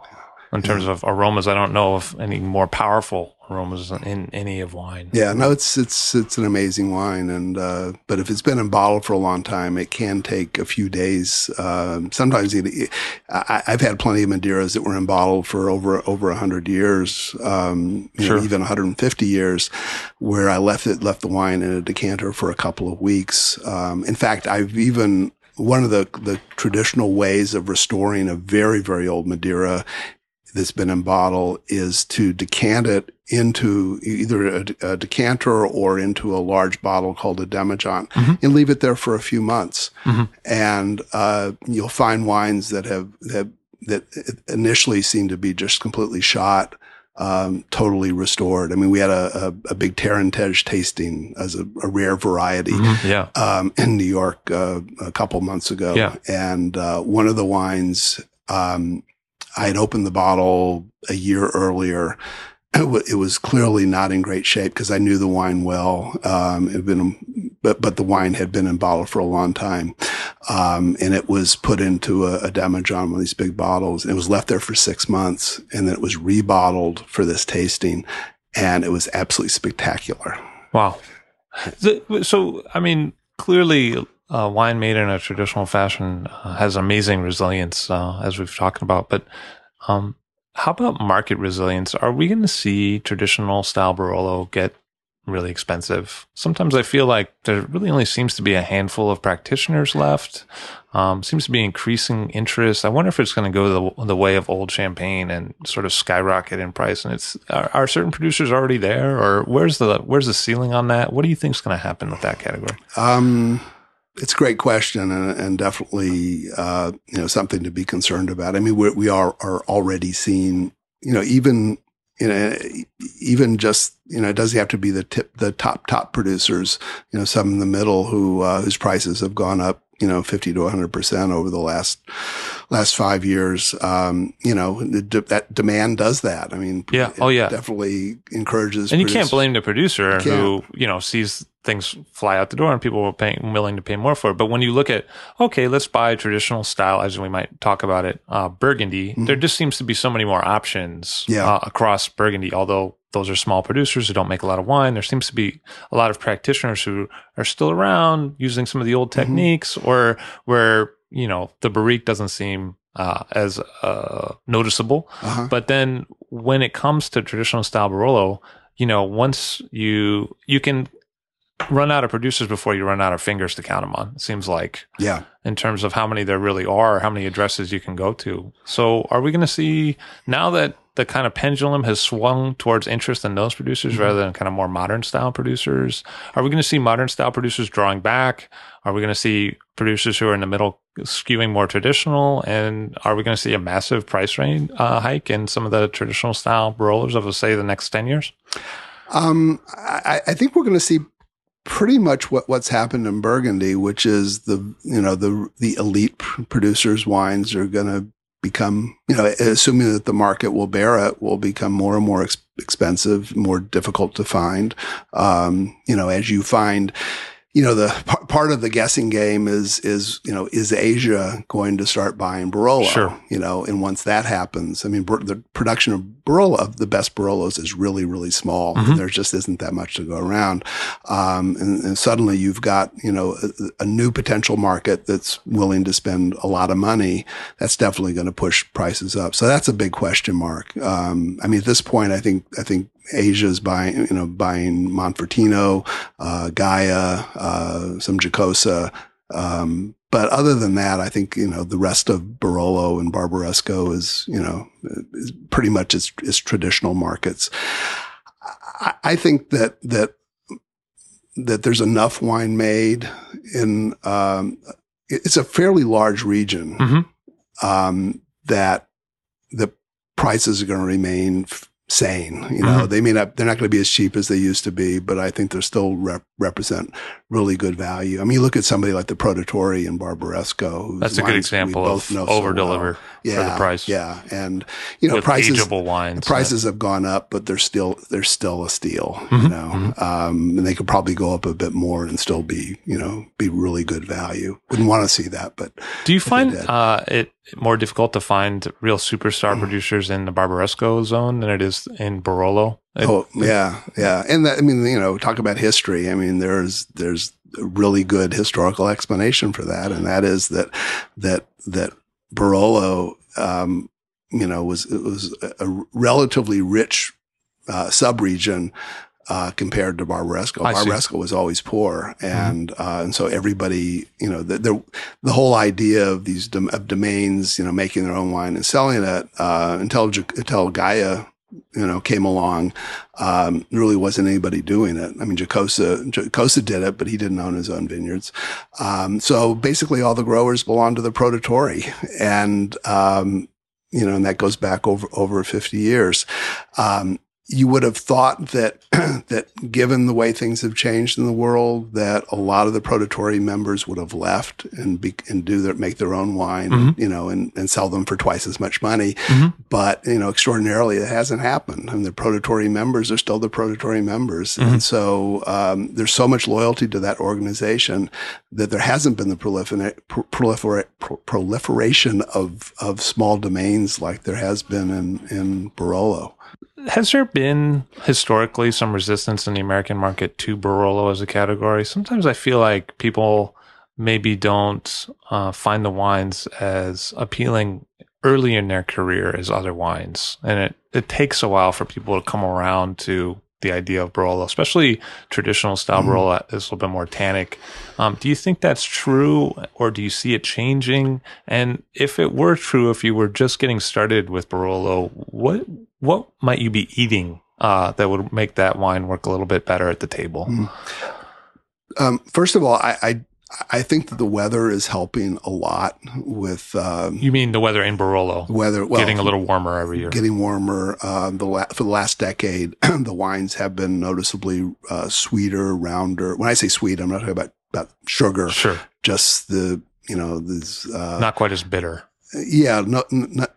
Speaker 1: In terms of aromas. I don't know of any more powerful aromas in any of wine.
Speaker 2: Yeah, no, it's it's it's an amazing wine, and uh, but if it's been in bottle for a long time, it can take a few days. Um, sometimes it, I, have had plenty of Madeiras that were in bottle for over over hundred years, um, sure. know, even 150 years, where I left it left the wine in a decanter for a couple of weeks. Um, in fact, I've even one of the, the traditional ways of restoring a very, very old Madeira that's been in bottle is to decant it into either a, a, decanter or into a large bottle called a demijohn mm-hmm. and leave it there for a few months. Mm-hmm. And uh, you'll find wines that have, have that initially seem to be just completely shot. Um, totally restored. I mean, we had a, a, a big Terrantez tasting as a, a rare variety
Speaker 1: mm-hmm. yeah.
Speaker 2: um, in New York uh, a couple months ago.
Speaker 1: Yeah.
Speaker 2: And uh, one of the wines um, I had opened the bottle a year earlier. It, was clearly not in great shape because I knew the wine well. Um, it had been, but but the wine had been in bottle for a long time, um, and it was put into a, a Demijohn, one of these big bottles. And it was left there for six months, and then it was rebottled for this tasting, and it was absolutely spectacular.
Speaker 1: Wow. So, I mean, clearly uh, wine made in a traditional fashion uh, has amazing resilience, uh, as we've talked about. But um, how about market resilience? Are we going to see traditional style Barolo get really expensive? Sometimes I feel like there really only seems to be a handful of practitioners left. Um, seems to be increasing interest. I wonder if it's going to go the, the way of old champagne and sort of skyrocket in price. And it's are, are certain producers already there, or where's the where's the ceiling on that? What do you think is going to happen with that category?
Speaker 2: Um, it's a great question and, and definitely, uh, you know, something to be concerned about. I mean, we're, we are, are already seeing, you know, even, you know, even just, you know, it doesn't have to be the tip, the top, top producers, you know, some in the middle who, uh, whose prices have gone up, you know, 50 to 100% over the last, last five years. Um, you know, that demand does that. I mean,
Speaker 1: yeah. Oh, yeah.
Speaker 2: Definitely encourages.
Speaker 1: And you can't blame the producer who, you know, sees things fly out the door and people were paying, willing to pay more for it. But when you look at, okay, let's buy traditional style, as we might talk about it, uh, Burgundy, mm-hmm. there just seems to be so many more options
Speaker 2: yeah. uh,
Speaker 1: across Burgundy, although those are small producers who don't make a lot of wine. There seems to be a lot of practitioners who are still around using some of the old mm-hmm. techniques mm-hmm. or where, you know, the barrique doesn't seem uh, as uh, noticeable. Uh-huh. But then when it comes to traditional style Barolo, you know, once you you can run out of producers before you run out of fingers to count them on. It seems like,
Speaker 2: yeah,
Speaker 1: in terms of how many there really are, how many addresses you can go to. So, are we going to see now that the kind of pendulum has swung towards interest in those producers mm-hmm. rather than kind of more modern style producers? Are we going to see modern style producers drawing back? Are we going to see producers who are in the middle skewing more traditional? And are we going to see a massive price range uh, hike in some of the traditional style rollers of, say, the next 10 years?
Speaker 2: Um, I, I think we're going to see pretty much what, what's happened in Burgundy, which is the, you know, the, the elite producers wines are going to become, you know, assuming that the market will bear it, will become more and more ex- expensive, more difficult to find. Um, you know, as you find, you know, the p- part of the guessing game is, is, you know, is Asia going to start buying Barolo?
Speaker 1: Sure.
Speaker 2: You know, and once that happens, I mean, the production of Barolo, of the best Barolos is really, really small. Mm-hmm. There just isn't that much to go around. Um, and, and, suddenly you've got, you know, a, a, new potential market that's willing to spend a lot of money. That's definitely going to push prices up. So that's a big question mark. Um, I mean, at this point, I think, I think Asia's buying, you know, buying Monfortino, uh, Gaja, uh, some Giacosa. Um, but other than that, I think, you know, the rest of Barolo and Barbaresco is, you know, is pretty much its, its traditional markets. I, I think that, that, that there's enough wine made in, um, it's a fairly large region,
Speaker 1: mm-hmm.
Speaker 2: um, that the prices are going to remain sane. You know, mm-hmm. they may not, they're not going to be as cheap as they used to be, but I think they're still rep, represent really good value. I mean, you look at somebody like the Produttori and Barbaresco.
Speaker 1: That's a good example of over deliver so well. Yeah, for the price.
Speaker 2: Yeah, and you know
Speaker 1: With
Speaker 2: prices
Speaker 1: wines.
Speaker 2: prices have gone up, but they're still they're still a steal. Mm-hmm, you know, mm-hmm. um, and they could probably go up a bit more and still be you know be really good value. Wouldn't want to see that, but
Speaker 1: do you find uh, it more difficult to find real superstar mm. producers in the Barbaresco zone than it is in Barolo?
Speaker 2: oh yeah, yeah, and that, I mean, you know, talk about history. I mean, there's there's a really good historical explanation for that, and that is that that that Barolo, um, you know, was it was a relatively rich uh, subregion uh, compared to Barbaresco. I Barbaresco see. was always poor, mm-hmm. and mm-hmm. uh, and so everybody, you know, the, the, the whole idea of these dom- of domains, you know, making their own wine and selling it uh, until until Gaja you know, came along, um, really wasn't anybody doing it. I mean, Giacosa, Giacosa did it, but he didn't own his own vineyards. Um, so basically all the growers belong to the Produttori and, um, you know, and that goes back over, over 50 years. Um, you would have thought that that given the way things have changed in the world, that a lot of the Produttori members would have left and be, and do their make their own wine, mm-hmm. you know, and, and sell them for twice as much money. Mm-hmm. But you know, extraordinarily, it hasn't happened. I mean, the Produttori members are still the Produttori members, mm-hmm. and so um, there's so much loyalty to that organization that there hasn't been the prolifer- prolifer- proliferation of of small domains like there has been in in Barolo
Speaker 1: has there been historically some resistance in the American market to Barolo as a category? Sometimes I feel like people maybe don't uh, find the wines as appealing early in their career as other wines, and it it takes a while for people to come around to the idea of Barolo, especially traditional style mm. Barolo is a little bit more tannic. Um, do you think that's true, or do you see it changing? And if it were true, if you were just getting started with Barolo, what what might you be eating uh, that would make that wine work a little bit better at the table? Mm.
Speaker 2: Um, first of all, I, I I think that the weather is helping a lot with. Um,
Speaker 1: you mean the weather in Barolo?
Speaker 2: Weather, well,
Speaker 1: getting a little warmer every year.
Speaker 2: Getting warmer. Uh, the la- for the last decade, the wines have been noticeably uh, sweeter, rounder. When I say sweet, I'm not talking about about sugar.
Speaker 1: Sure.
Speaker 2: Just the you know this. Uh,
Speaker 1: not quite as bitter.
Speaker 2: Yeah, no, not,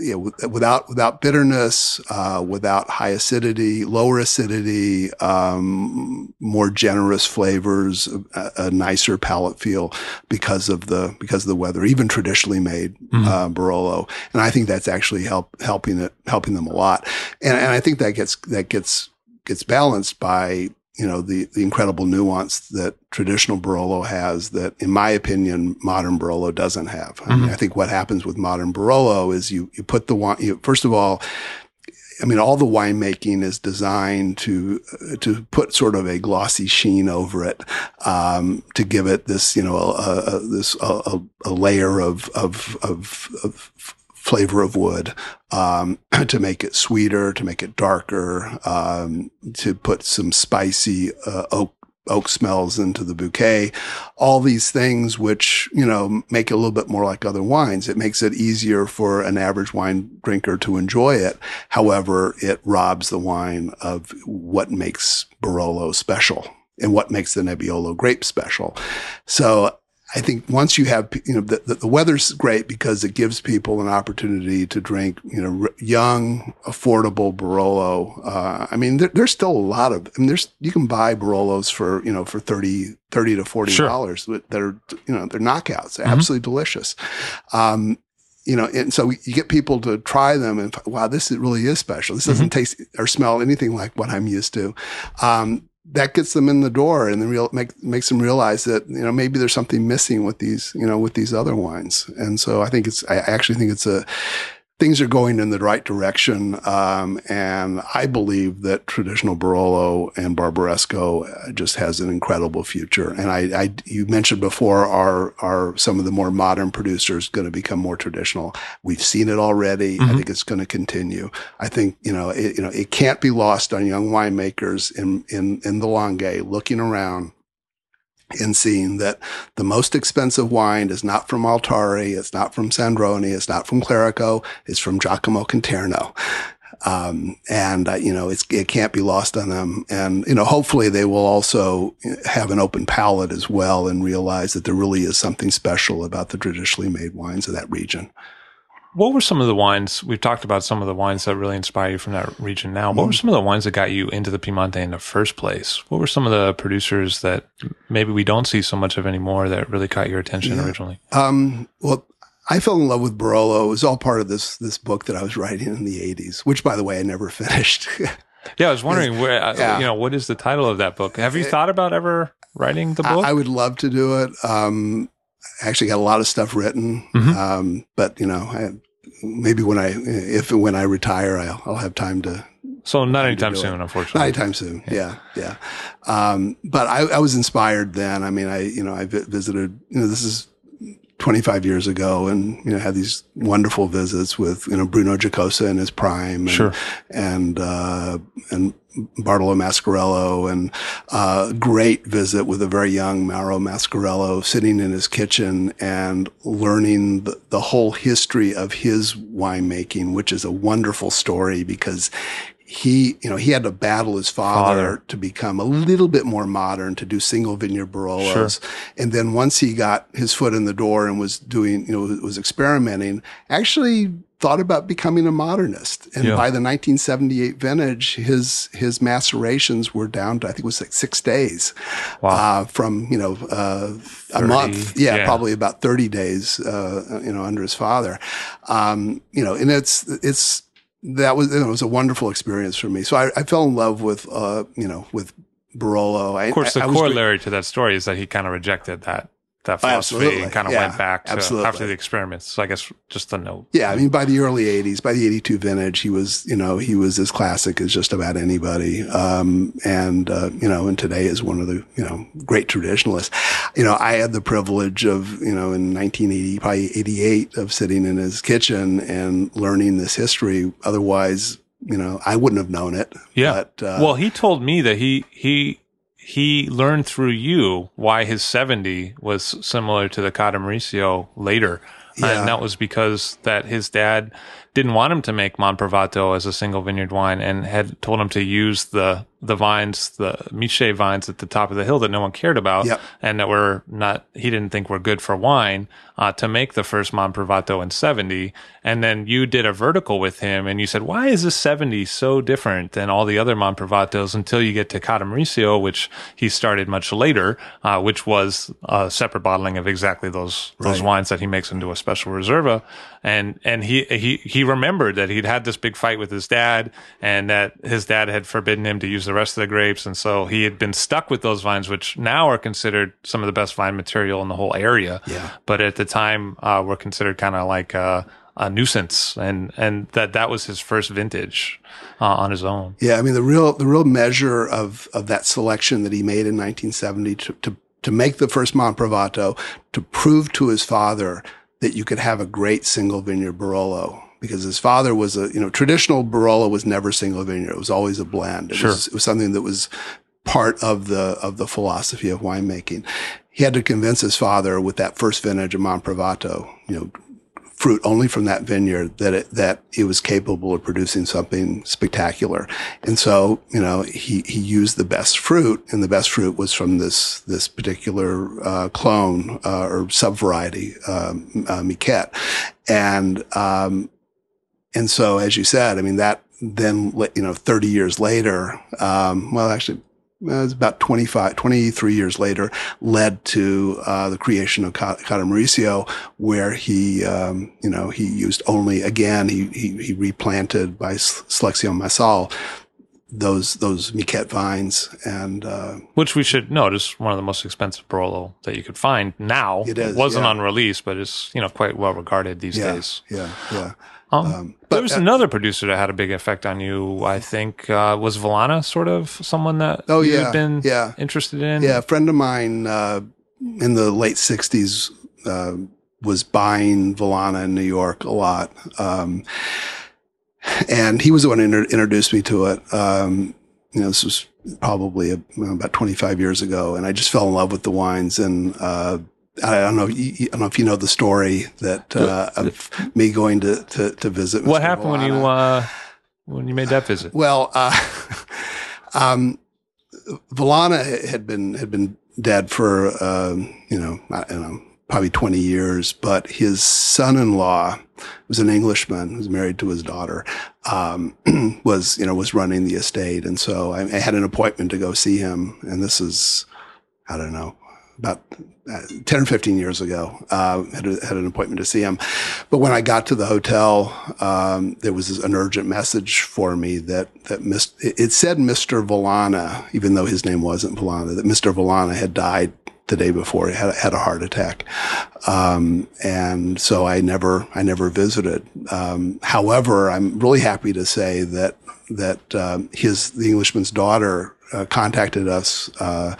Speaker 2: yeah, without without bitterness, uh, without high acidity, lower acidity, um, more generous flavors, a, a, nicer palate feel because of the because of the weather. Even traditionally made mm-hmm. uh, Barolo, and I think that's actually help helping it helping them a lot. And, and I think that gets that gets gets balanced by you know, the, the incredible nuance that traditional Barolo has that, in my opinion, modern Barolo doesn't have. I, mm-hmm. mean, I think what happens with modern Barolo is you, you put the wine, you, first of all, I mean, all the winemaking is designed to to put sort of a glossy sheen over it, um, to give it this, you know, a, a, this a, a, layer of of of, of flavor of wood, um, to make it sweeter, to make it darker, um, to put some spicy uh, oak oak smells into the bouquet, all these things which, you know, make it a little bit more like other wines. It makes it easier for an average wine drinker to enjoy it. However, it robs the wine of what makes Barolo special and what makes the Nebbiolo grape special. So I think once you have, you know, the, the, weather's great because it gives people an opportunity to drink, you know, young, affordable Barolo. Uh, I mean, there, there's still a lot of, I mean, there's, you can buy Barolos for, you know, for 30, 30 to 40 dollars sure. that are, you know, they're knockouts, mm-hmm. absolutely delicious. Um, you know, and so you get people to try them and wow, this really is special. This doesn't mm-hmm. taste or smell anything like what I'm used to. Um, that gets them in the door and then real make, makes them realize that you know maybe there's something missing with these you know with these other wines. And so i think it's i actually think it's a things are going in the right direction. Um, and I believe that traditional Barolo and Barbaresco uh, just has an incredible future. And I, I, you mentioned before, are, are some of the more modern producers going to become more traditional? We've seen it already. Mm-hmm. I think it's going to continue. I think, you know, it, you know, it can't be lost on young winemakers in, in, in the Langhe looking around in seeing that the most expensive wine is not from Altare, it's not from Sandrone, it's not from Clerico, it's from Giacomo Conterno. Um, and, uh, you know, it can't be lost on them. And, you know, hopefully they will also have an open palate as well and realize that there really is something special about the traditionally made wines of that region.
Speaker 1: What were some of the wines? We've talked about some of the wines that really inspire you from that region now. What were mm-hmm. some of the wines that got you into the Piemonte in the first place? What were some of the producers that maybe we don't see so much of anymore that really caught your attention yeah. originally?
Speaker 2: Um, well, I fell in love with Barolo. It was all part of this this book that I was writing in the 80s, which by the way I never finished.
Speaker 1: yeah, I was wondering where uh, yeah. you know, what is the title of that book? Have you thought about ever writing the book?
Speaker 2: I, I would love to do it. Um, actually got a lot of stuff written. Mm-hmm. Um, but you know, I, maybe when I, if when I retire, I'll, I'll have time to,
Speaker 1: so not anytime soon, it. unfortunately.
Speaker 2: Not anytime soon. Yeah, yeah. yeah. Um, but I, I, was inspired then. I mean, I you know I visited. You know, this is 25 years ago and, you know, had these wonderful visits with, you know, Bruno Giacosa in his prime and,
Speaker 1: sure.
Speaker 2: and, uh, and Bartolo Mascarello and a uh, great visit with a very young Mauro Mascarello sitting in his kitchen and learning the, the whole history of his winemaking, which is a wonderful story because he, you know, he had to battle his father, father, to become a little bit more modern, to do single vineyard Barolos. Sure. And then once he got his foot in the door and was doing, you know, was experimenting, actually thought about becoming a modernist. And yeah. by the 1978 vintage, his, his macerations were down to, I think it was like six days, wow. uh, from, you know, uh, 30, a month. Yeah, yeah, probably about 30 days, uh, you know, under his father. Um, you know, and it's, it's, that was it was a wonderful experience for me. So I, I fell in love with uh, you know with Barolo.
Speaker 1: Of course, the I, I corollary to that story is that he kind of rejected that that philosophy absolutely. and kind of yeah, went back to absolutely. after the experiments. So I guess just a note.
Speaker 2: Yeah, I mean, by the early '80s, by the '82 vintage, he was, you know, he was as classic as just about anybody. Um, and uh, you know, and today is one of the, you know, great traditionalists. You know, I had the privilege of, you know, in 1980, probably '88, of sitting in his kitchen and learning this history. Otherwise, you know, I wouldn't have known it.
Speaker 1: Yeah. But, uh, well, he told me that he he he learned through you why his 70 was similar to the Ca d'Morissio later. Yeah. And that was because that his dad didn't want him to make Monprivato as a single vineyard wine and had told him to use the the vines, the Michet vines at the top of the hill that no one cared about
Speaker 2: yep.
Speaker 1: and that were not, he didn't think were good for wine, uh, to make the first Monprivato in 70. And then you did a vertical with him and you said, why is this 70 so different than all the other Monprivatos until you get to Ca d'Morissio, which he started much later, uh, which was a separate bottling of exactly those, those wines that he makes into a special reserva. And, and he, he, he remembered that he'd had this big fight with his dad and that his dad had forbidden him to use the rest of the grapes. And so he had been stuck with those vines, which now are considered some of the best vine material in the whole area.
Speaker 2: Yeah.
Speaker 1: But at the time, uh, were considered kind of like, a nuisance and and that that was his first vintage uh, on his own
Speaker 2: yeah i mean the real the real measure of of that selection that he made in 1970 to to, to make the first Monprivato to prove to his father that you could have a great single vineyard Barolo because his father was a, you know, traditional Barolo was never single vineyard. It was always a blend. It,
Speaker 1: sure.
Speaker 2: was, it was something that was part of the, of the philosophy of winemaking. He had to convince his father with that first vintage of Monprivato, you know, fruit only from that vineyard that it, that it was capable of producing something spectacular. And so, you know, he, he used the best fruit and the best fruit was from this, this particular, uh, clone, uh, or subvariety, um, uh, Michet. And, um, and so, as you said, I mean, that then, you know, 30 years later, um, well, actually, it was about 25, 23 years later, led to uh, the creation of Ca d'Morissio, where he, um, you know, he used only, again, he, he, he replanted by Selección Massal those those Michet vines and uh,
Speaker 1: which we should note is one of the most expensive Barolo that you could find now.
Speaker 2: It is.
Speaker 1: It wasn't
Speaker 2: yeah.
Speaker 1: on release, but it's you know quite well regarded these
Speaker 2: yeah,
Speaker 1: days.
Speaker 2: Yeah, yeah.
Speaker 1: Um, um, but there was uh, another producer that had a big effect on you. I think uh, was Vallana sort of someone that
Speaker 2: oh yeah
Speaker 1: been
Speaker 2: yeah.
Speaker 1: interested in.
Speaker 2: Yeah, a friend of mine uh, in the late '60s uh, was buying Vallana in New York a lot, um, and he was the one who inter- introduced me to it. Um, you know, this was probably a, about 25 years ago, and I just fell in love with the wines and uh, I don't know. I don't know if you know the story that uh, of me going to to, to visit.
Speaker 1: What happened when you uh, when you made that visit?
Speaker 2: Well, uh, um, Vallana had been had been dead for um, you know I don't know probably 20 years, but his son-in-law was an Englishman who was married to his daughter, um, was, you know, was running the estate. And so I, I, had an appointment to go see him. And this is, I don't know, about uh, 10 or 15 years ago, uh, had, a, had an appointment to see him. But when I got to the hotel, um, there was an urgent message for me that, that it said Mr. Vallana, even though his name wasn't Vallana, that Mr. Vallana had died the day before he had, had a heart attack. Um, and so I never, I never visited. Um, however, I'm really happy to say that, that, um, his, the Englishman's daughter, uh, contacted us, uh,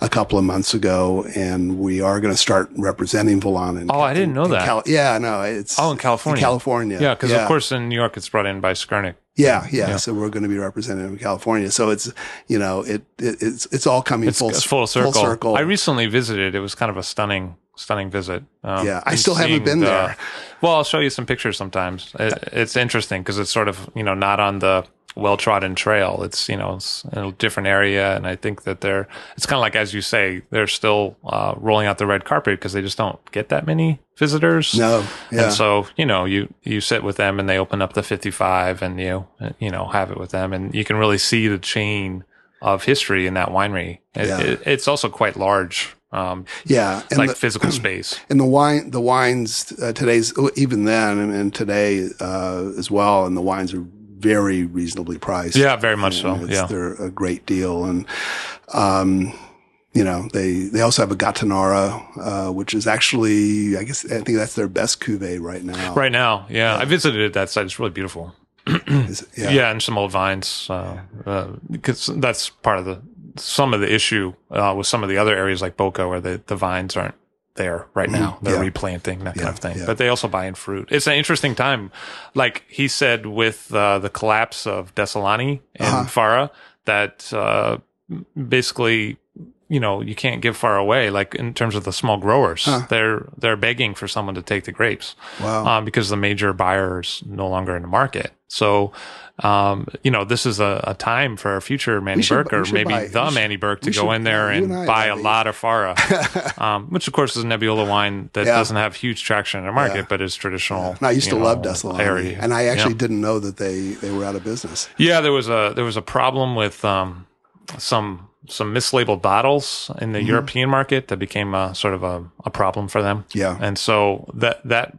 Speaker 2: a couple of months ago and we are going to start representing Vallana.
Speaker 1: oh, I didn't know that.
Speaker 2: Cali- yeah, no, it's.
Speaker 1: Oh, in California.
Speaker 2: In California.
Speaker 1: Yeah. Cause of course in New York it's brought in by Skurnik.
Speaker 2: Yeah, yeah, yeah, So we're going to be represented in California. So it's you know it, it it's it's all coming
Speaker 1: it's
Speaker 2: full,
Speaker 1: full circle.
Speaker 2: full circle.
Speaker 1: I recently visited. It was kind of a stunning stunning visit.
Speaker 2: Um, yeah, I still haven't been
Speaker 1: the,
Speaker 2: there.
Speaker 1: Well, I'll show you some pictures sometimes. It, it's interesting because it's sort of you know not on the well trodden trail. It's you know it's a different area, and I think that they're it's kind of like as you say they're still uh, rolling out the red carpet because they just don't get that many visitors.
Speaker 2: No, yeah.
Speaker 1: And so you know you you sit with them and they open up the 55 and you you know have it with them and you can really see the chain of history in that winery. It,
Speaker 2: Yeah.
Speaker 1: it, it's also quite large. Um,
Speaker 2: yeah,
Speaker 1: it's like physical space.
Speaker 2: and the wine the wines uh, today's even then and, and today uh, as well, and the wines are very reasonably priced.
Speaker 1: Yeah, very much so.
Speaker 2: It's-
Speaker 1: Yeah.
Speaker 2: they're a great deal, and um, you know they they also have a Gattinara, uh, which is actually I guess I think that's their best cuvee right now.
Speaker 1: Right now, yeah, I visited that site. It's really beautiful.
Speaker 2: Is-
Speaker 1: Yeah, and some old vines, uh, uh, because that's part of the some of the issue uh, with some of the other areas like Boca where the, the vines aren't there right now. They're
Speaker 2: Mm-hmm. Yeah.
Speaker 1: replanting that kind of thing,
Speaker 2: yeah.
Speaker 1: but they also buy in fruit. It's an interesting time, like he said with uh, the collapse of Dessilani and
Speaker 2: Uh-huh.
Speaker 1: Fara, that uh, basically. You know, you can't give far away. Like in terms of the small growers, they're they're begging for someone to take the grapes
Speaker 2: Wow.
Speaker 1: um, because the major buyers no longer in the market. So, um, you know, this is a, a time for a future Mannie
Speaker 2: should- Berk
Speaker 1: or maybe
Speaker 2: buy-
Speaker 1: the
Speaker 2: should-
Speaker 1: Mannie Berk to go
Speaker 2: should-
Speaker 1: in there and,
Speaker 2: and
Speaker 1: buy a lot of Fara, um, which of course is a Nebbiolo wine that
Speaker 2: Yeah.
Speaker 1: doesn't have huge traction in the market,
Speaker 2: Yeah.
Speaker 1: but is traditional.
Speaker 2: And I used to love
Speaker 1: know,
Speaker 2: Dessilani,
Speaker 1: area.
Speaker 2: and I actually
Speaker 1: Yeah.
Speaker 2: didn't know that they they were out of business.
Speaker 1: Yeah, there was a there was a problem with um, some some mislabeled bottles in
Speaker 2: Mm-hmm.
Speaker 1: the European market that became a, sort of a, a problem for them.
Speaker 2: Yeah.
Speaker 1: and so that that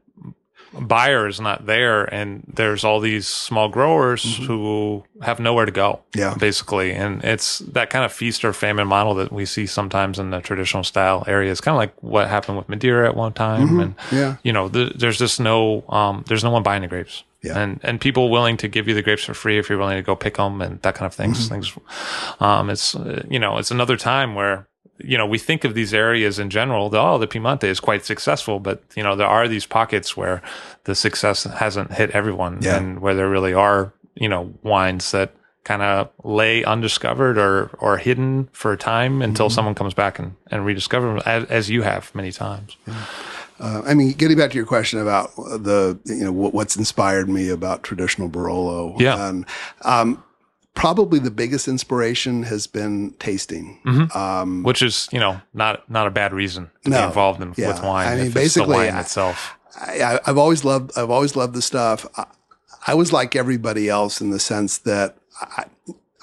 Speaker 1: buyer is not there, and there's all these small growers who have nowhere to go.
Speaker 2: Mm-hmm. Yeah.
Speaker 1: basically, and it's that kind of feast or famine model that we see sometimes in the traditional style areas, kind of like what happened with Madeira at one time, and
Speaker 2: Mm-hmm. Yeah.
Speaker 1: you know, th- there's just no, um, there's no one buying the grapes.
Speaker 2: Yeah.
Speaker 1: And, and people willing to give you the grapes for free if you're willing to go pick them and that kind of things.
Speaker 2: Mm-hmm.
Speaker 1: Things, um, it's, uh, you know, it's another time where, you know, we think of these areas in general, the, oh, the Piemonte is quite successful, but, you know, there are these pockets where the success hasn't hit everyone
Speaker 2: Yeah.
Speaker 1: and where there really are, you know, wines that kind of lay undiscovered or, or hidden for a time until
Speaker 2: Mm-hmm.
Speaker 1: someone comes back and, and rediscover them as, as you have many times.
Speaker 2: Uh, I mean, getting back to your question about the, you know, what, what's inspired me about traditional Barolo.
Speaker 1: Yeah.
Speaker 2: And, um, probably the biggest inspiration has been tasting. Um,
Speaker 1: which is you know not not a bad reason to be involved in,
Speaker 2: Yeah.
Speaker 1: with wine.
Speaker 2: I mean,
Speaker 1: if it's the
Speaker 2: basically,
Speaker 1: wine
Speaker 2: I-
Speaker 1: itself.
Speaker 2: I, I've always loved, I've always loved the stuff. I, I was like everybody else in the sense that I,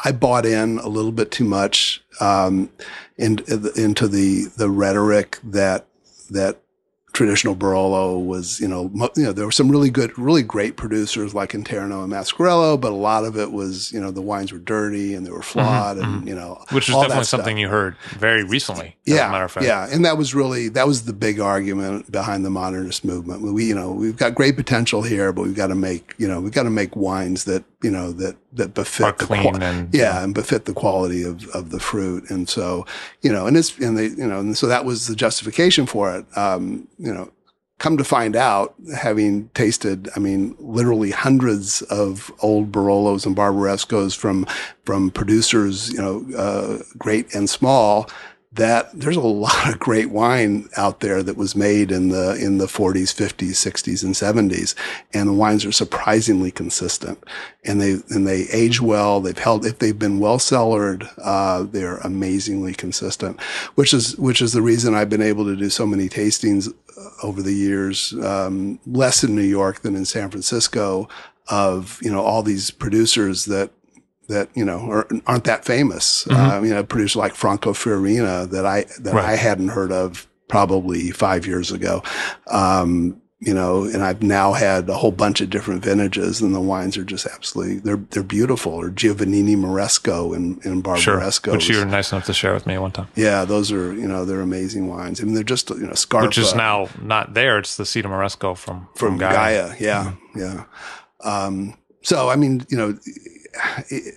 Speaker 2: I bought in a little bit too much, um, in, into the, the rhetoric that, that traditional Barolo was, you know, you know, there were some really good, really great producers like Conterno and Mascarello, but a lot of it was, you know, the wines were dirty and they were mm-hmm, flawed and, mm-hmm. you know,
Speaker 1: Which is definitely something you heard very recently. as
Speaker 2: Yeah,
Speaker 1: a matter of fact.
Speaker 2: yeah, and that was really that was the big argument behind the modernist movement. We, you know, we've got great potential here, but we've got to make, you know, we've got to make wines that, you know, that that befit
Speaker 1: Are
Speaker 2: the
Speaker 1: clean and-
Speaker 2: yeah, and befit the quality of of the fruit. And so, you know, and it's and they, you know, and so that was the justification for it. Um, you know, come to find out, having tasted, I mean, literally hundreds of old Barolos and Barbarescos from from producers, you know, uh, great and small, that there's a lot of great wine out there that was made in the in the 40s, 50s, 60s, and 70s, and the wines are surprisingly consistent, and they and they age well. They've held if they've been well cellared, uh, they're amazingly consistent, which is which is the reason I've been able to do so many tastings uh, over the years, um, less in New York than in San Francisco, of you know all these producers that that you know are, aren't that famous. Mm-hmm. Uh, you know, a producer like Franco Fiorina that I that right. I hadn't heard of probably five years ago. Um, you know, and I've now had a whole bunch of different vintages, and the wines are just absolutely they're they're beautiful. Or Giovannini Moresco and and Barbaresco,
Speaker 1: sure. which you were nice enough to share with me one time.
Speaker 2: Yeah, those are you know they're amazing wines. I mean, they're just you know Scarpa,
Speaker 1: which is now not there. It's the Sito Moresco from
Speaker 2: from, from Gaja. Gaja. Yeah, mm-hmm. yeah. Um, so I mean, you know,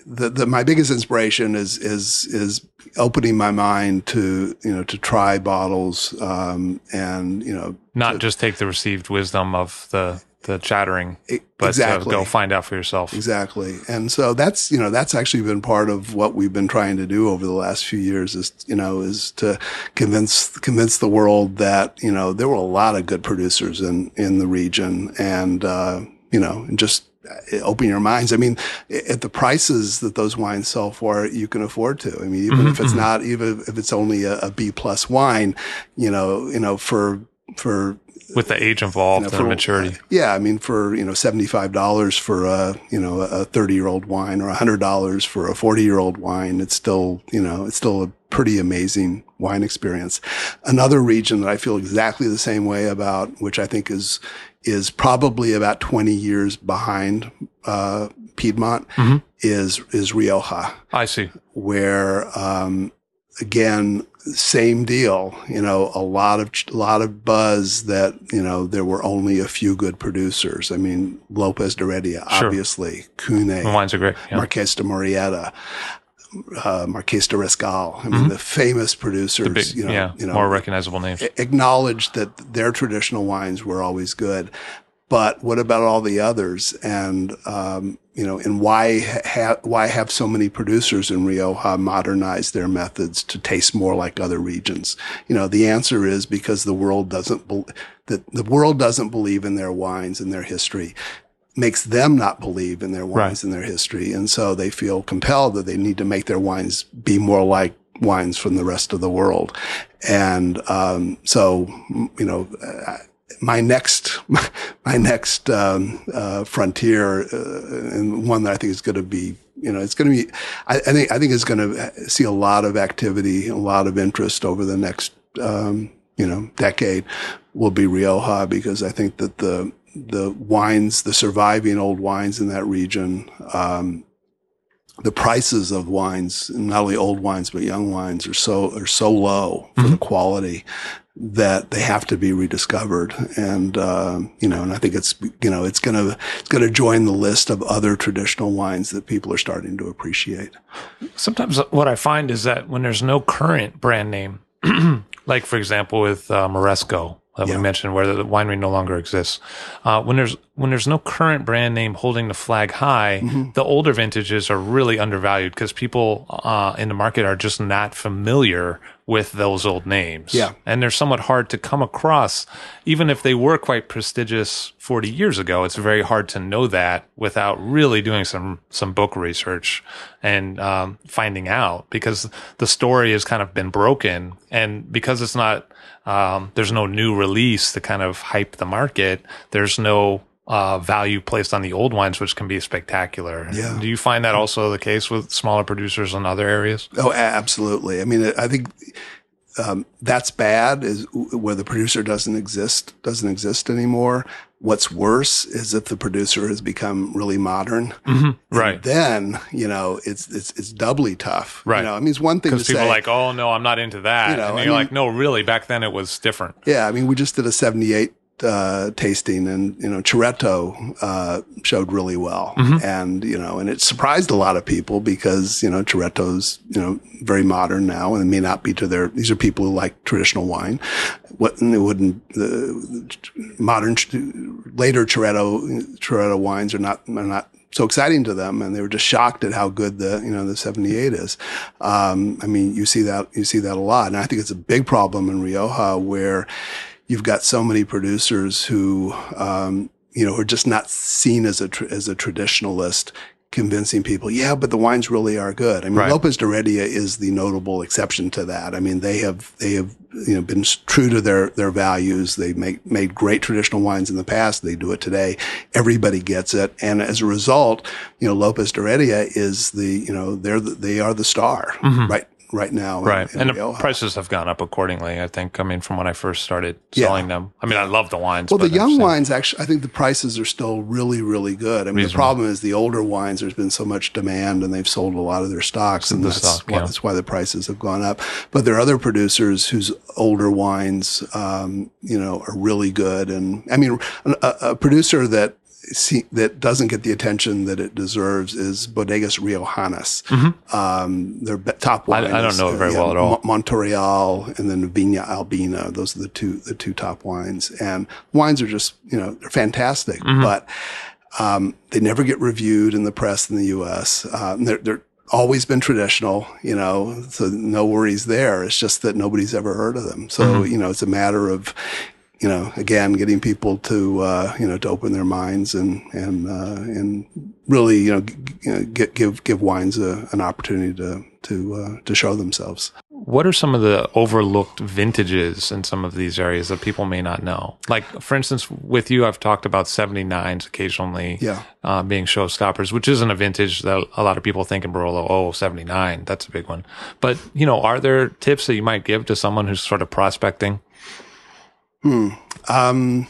Speaker 2: the, the, my biggest inspiration is is is opening my mind to you know to try bottles um, and you know
Speaker 1: not to, just take the received wisdom of the the chattering, but exactly. go find out for yourself.
Speaker 2: Exactly, and so that's you know that's actually been part of what we've been trying to do over the last few years is you know is to convince convince the world that you know there were a lot of good producers in in the region and uh, you know and just open your minds. I mean, at the prices that those wines sell for, you can afford to. I mean, even mm-hmm. if it's mm-hmm. not, even if it's only a, a B plus wine, you know, you know, for for
Speaker 1: with the age involved you know, for, and maturity.
Speaker 2: Yeah, I mean, for you know, seventy five dollars for a you know a thirty year old wine, or hundred dollars for a forty year old wine, it's still you know it's still a pretty amazing wine experience. Another region that I feel exactly the same way about, which I think is is probably about 20 years behind uh, Piedmont mm-hmm. is is Rioja.
Speaker 1: I see.
Speaker 2: Where um, again, same deal. You know, a lot of a lot of buzz that you know there were only a few good producers. I mean, Lopez de Heredia, sure. obviously, Cuné,
Speaker 1: the wines are great.
Speaker 2: Yeah. Marques de Murrieta uh, Marques de Riscal. I mean, mm-hmm. the famous producers, the big, you know,
Speaker 1: yeah,
Speaker 2: you know,
Speaker 1: more recognizable names,
Speaker 2: acknowledged that their traditional wines were always good. But what about all the others? And um, you know, and why ha- why have so many producers in Rioja modernize their methods to taste more like other regions? You know, the answer is because the world doesn't be- that the world doesn't believe in their wines and their history makes them not believe in their wines right. and their history. And so they feel compelled that they need to make their wines be more like wines from the rest of the world. And, um, so, you know, my next, my next, um, uh, frontier, uh, and one that I think is going to be, you know, it's going to be, I, I, think, I think it's going to see a lot of activity, a lot of interest over the next, um, you know, decade will be Rioja because I think that the, the wines, the surviving old wines in that region, um, the prices of wines, not only old wines but young wines, are so are so low for mm-hmm. the quality that they have to be rediscovered. And uh, you know, and I think it's you know it's gonna it's gonna join the list of other traditional wines that people are starting to appreciate.
Speaker 1: Sometimes what I find is that when there's no current brand name, like for example with uh, Moresco, that yeah. we mentioned, where the winery no longer exists. Uh, when there's when there's no current brand name holding the flag high, mm-hmm. the older vintages are really undervalued because people uh, in the market are just not familiar with those old names.
Speaker 2: Yeah,
Speaker 1: and they're somewhat hard to come across, even if they were quite prestigious 40 years ago. It's very hard to know that without really doing some some book research and um, finding out because the story has kind of been broken, and because it's not um, there's no new release to kind of hype the market. There's no uh, value placed on the old wines, which can be spectacular. Yeah. Do you find that also the case with smaller producers in other areas?
Speaker 2: Oh, absolutely. I mean, I think um, that's bad is where the producer doesn't exist, doesn't exist anymore. What's worse is if the producer has become really modern.
Speaker 1: Mm-hmm. Right.
Speaker 2: Then, you know, it's, it's, it's doubly tough.
Speaker 1: Right.
Speaker 2: You know, I mean, it's one thing to
Speaker 1: people
Speaker 2: say.
Speaker 1: like, oh, no, I'm not into that. You know, and you're I mean, like, no, really, back then it was different.
Speaker 2: Yeah. I mean, we just did a 78 uh, tasting, and you know, Ceretto uh, showed really well, mm-hmm. and you know, and it surprised a lot of people because you know, Ceretto's you know very modern now, and it may not be to their. These are people who like traditional wine. What it wouldn't the modern later Ceretto Ceretto wines are not are not so exciting to them, and they were just shocked at how good the you know the 78 is. Um, I mean, you see that you see that a lot, and I think it's a big problem in Rioja where you've got so many producers who um, you know are just not seen as a as a traditionalist convincing people, yeah, but the wines really are good. I mean,
Speaker 1: Right.
Speaker 2: Lopez de Heredia is the notable exception to that. I mean, they have they have you know been true to their their values. They make made great traditional wines in the past. They do it today. Everybody gets it, and as a result, you know, Lopez de Heredia is the you know they're the, they are the star right right now.
Speaker 1: Right.
Speaker 2: in
Speaker 1: and the prices have gone up accordingly, I think. I mean, from when I first started
Speaker 2: Yeah.
Speaker 1: selling them. I mean, I love the wines.
Speaker 2: Well, the young wines actually, I think the prices are still really, really good. I mean, the problem is the older wines. There's been so much demand, and they've sold a lot of their stocks, and
Speaker 1: the
Speaker 2: that's
Speaker 1: stock,
Speaker 2: why,
Speaker 1: yeah.
Speaker 2: that's why the prices have gone up. But there are other producers whose older wines, um, you know, are really good. And I mean, a, a producer that see, that doesn't get the attention that it deserves is Bodegas Riojanas. Um, their top
Speaker 1: Mm-hmm. I-
Speaker 2: wine.
Speaker 1: I don't know it very
Speaker 2: uh,
Speaker 1: well at all.
Speaker 2: Mo- Monte Real and then Viña Albina. Those are the two the two top wines, and wines are just you know they're fantastic,
Speaker 1: Mm-hmm.
Speaker 2: but um, they never get reviewed in the press in the U.S. Uh, and they're, they're always been traditional, you know, so no worries there. It's just that nobody's ever heard of them. So
Speaker 1: Mm-hmm.
Speaker 2: you know, it's a matter of you know, again, getting people to uh, you know to open their minds and and uh, and really you know, g- you know get, give give wines a, an opportunity to to uh, to show themselves.
Speaker 1: What are some of the overlooked vintages in some of these areas that people may not know? Like, for instance, with you, I've talked about 79s occasionally
Speaker 2: Yeah.
Speaker 1: uh, being showstoppers, which isn't a vintage that a lot of people think in Barolo, oh, 79, that's a big one. But, you know, are there tips that you might give to someone who's sort of prospecting?
Speaker 2: Hmm. Um,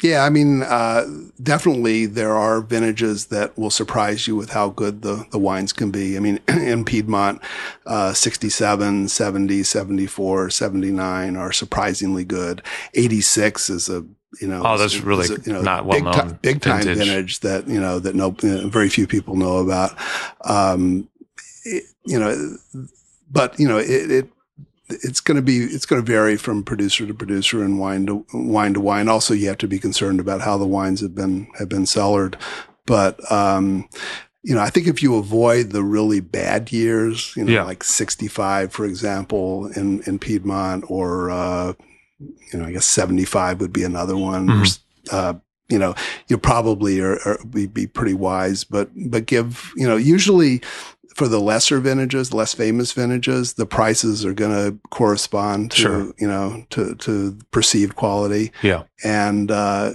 Speaker 2: yeah, I mean, uh, definitely there are vintages that will surprise you with how good the, the wines can be. I mean, in Piedmont, uh, 67, 70, 74, 79 are surprisingly good. 86 is a, you know,
Speaker 1: Oh, that's really
Speaker 2: a, you know,
Speaker 1: not
Speaker 2: big,
Speaker 1: well-known
Speaker 2: ti- big time
Speaker 1: vintage.
Speaker 2: vintage that, you know, that no, you know, very few people know about. Um, it- you know, but, you know, it, it it's going to be it's going to vary from producer to producer and wine to wine to wine. Also, you have to be concerned about how the wines have been have been cellared. But um, you know, I think if you avoid the really bad years, you know,
Speaker 1: Yeah.
Speaker 2: like sixty five, for example, in in Piedmont, or uh, you know, I guess seventy five would be another one.
Speaker 1: Mhm.
Speaker 2: uh, you know, you probably are, are be, be pretty wise, but but give you know usually for the lesser vintages, less famous vintages, the prices are going to correspond to
Speaker 1: Sure.
Speaker 2: you know to to perceived quality,
Speaker 1: Yeah.
Speaker 2: and uh,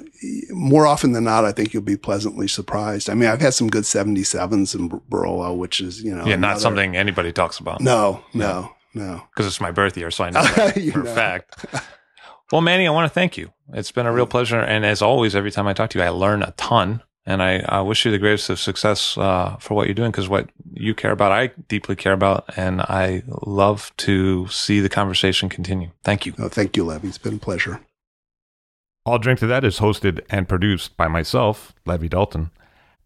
Speaker 2: more often than not, I think you'll be pleasantly surprised. I mean, I've had some good seventy sevens in Bar- Barolo, which is you know
Speaker 1: yeah, not
Speaker 2: another-
Speaker 1: something anybody talks about.
Speaker 2: No, no, no.
Speaker 1: because it's my birth year, so I know that for a
Speaker 2: know.
Speaker 1: fact. Well, Mannie, I want to thank you. It's been a real pleasure, and as always, every time I talk to you, I learn a ton. And I, I wish you the greatest of success uh, for what you're doing, because what you care about, I deeply care about, and I love to see the conversation continue. Thank you.
Speaker 2: no. Thank you, Levi. It's been a pleasure.
Speaker 3: I'll Drink to That is hosted and produced by myself, Levi Dalton.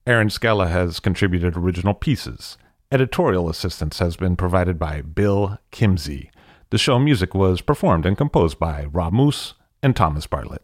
Speaker 3: Erin Scala has contributed original pieces. Editorial assistance has been provided by Bill Kimsey. The show music was performed and composed by Rob Moose and Thomas Bartlett.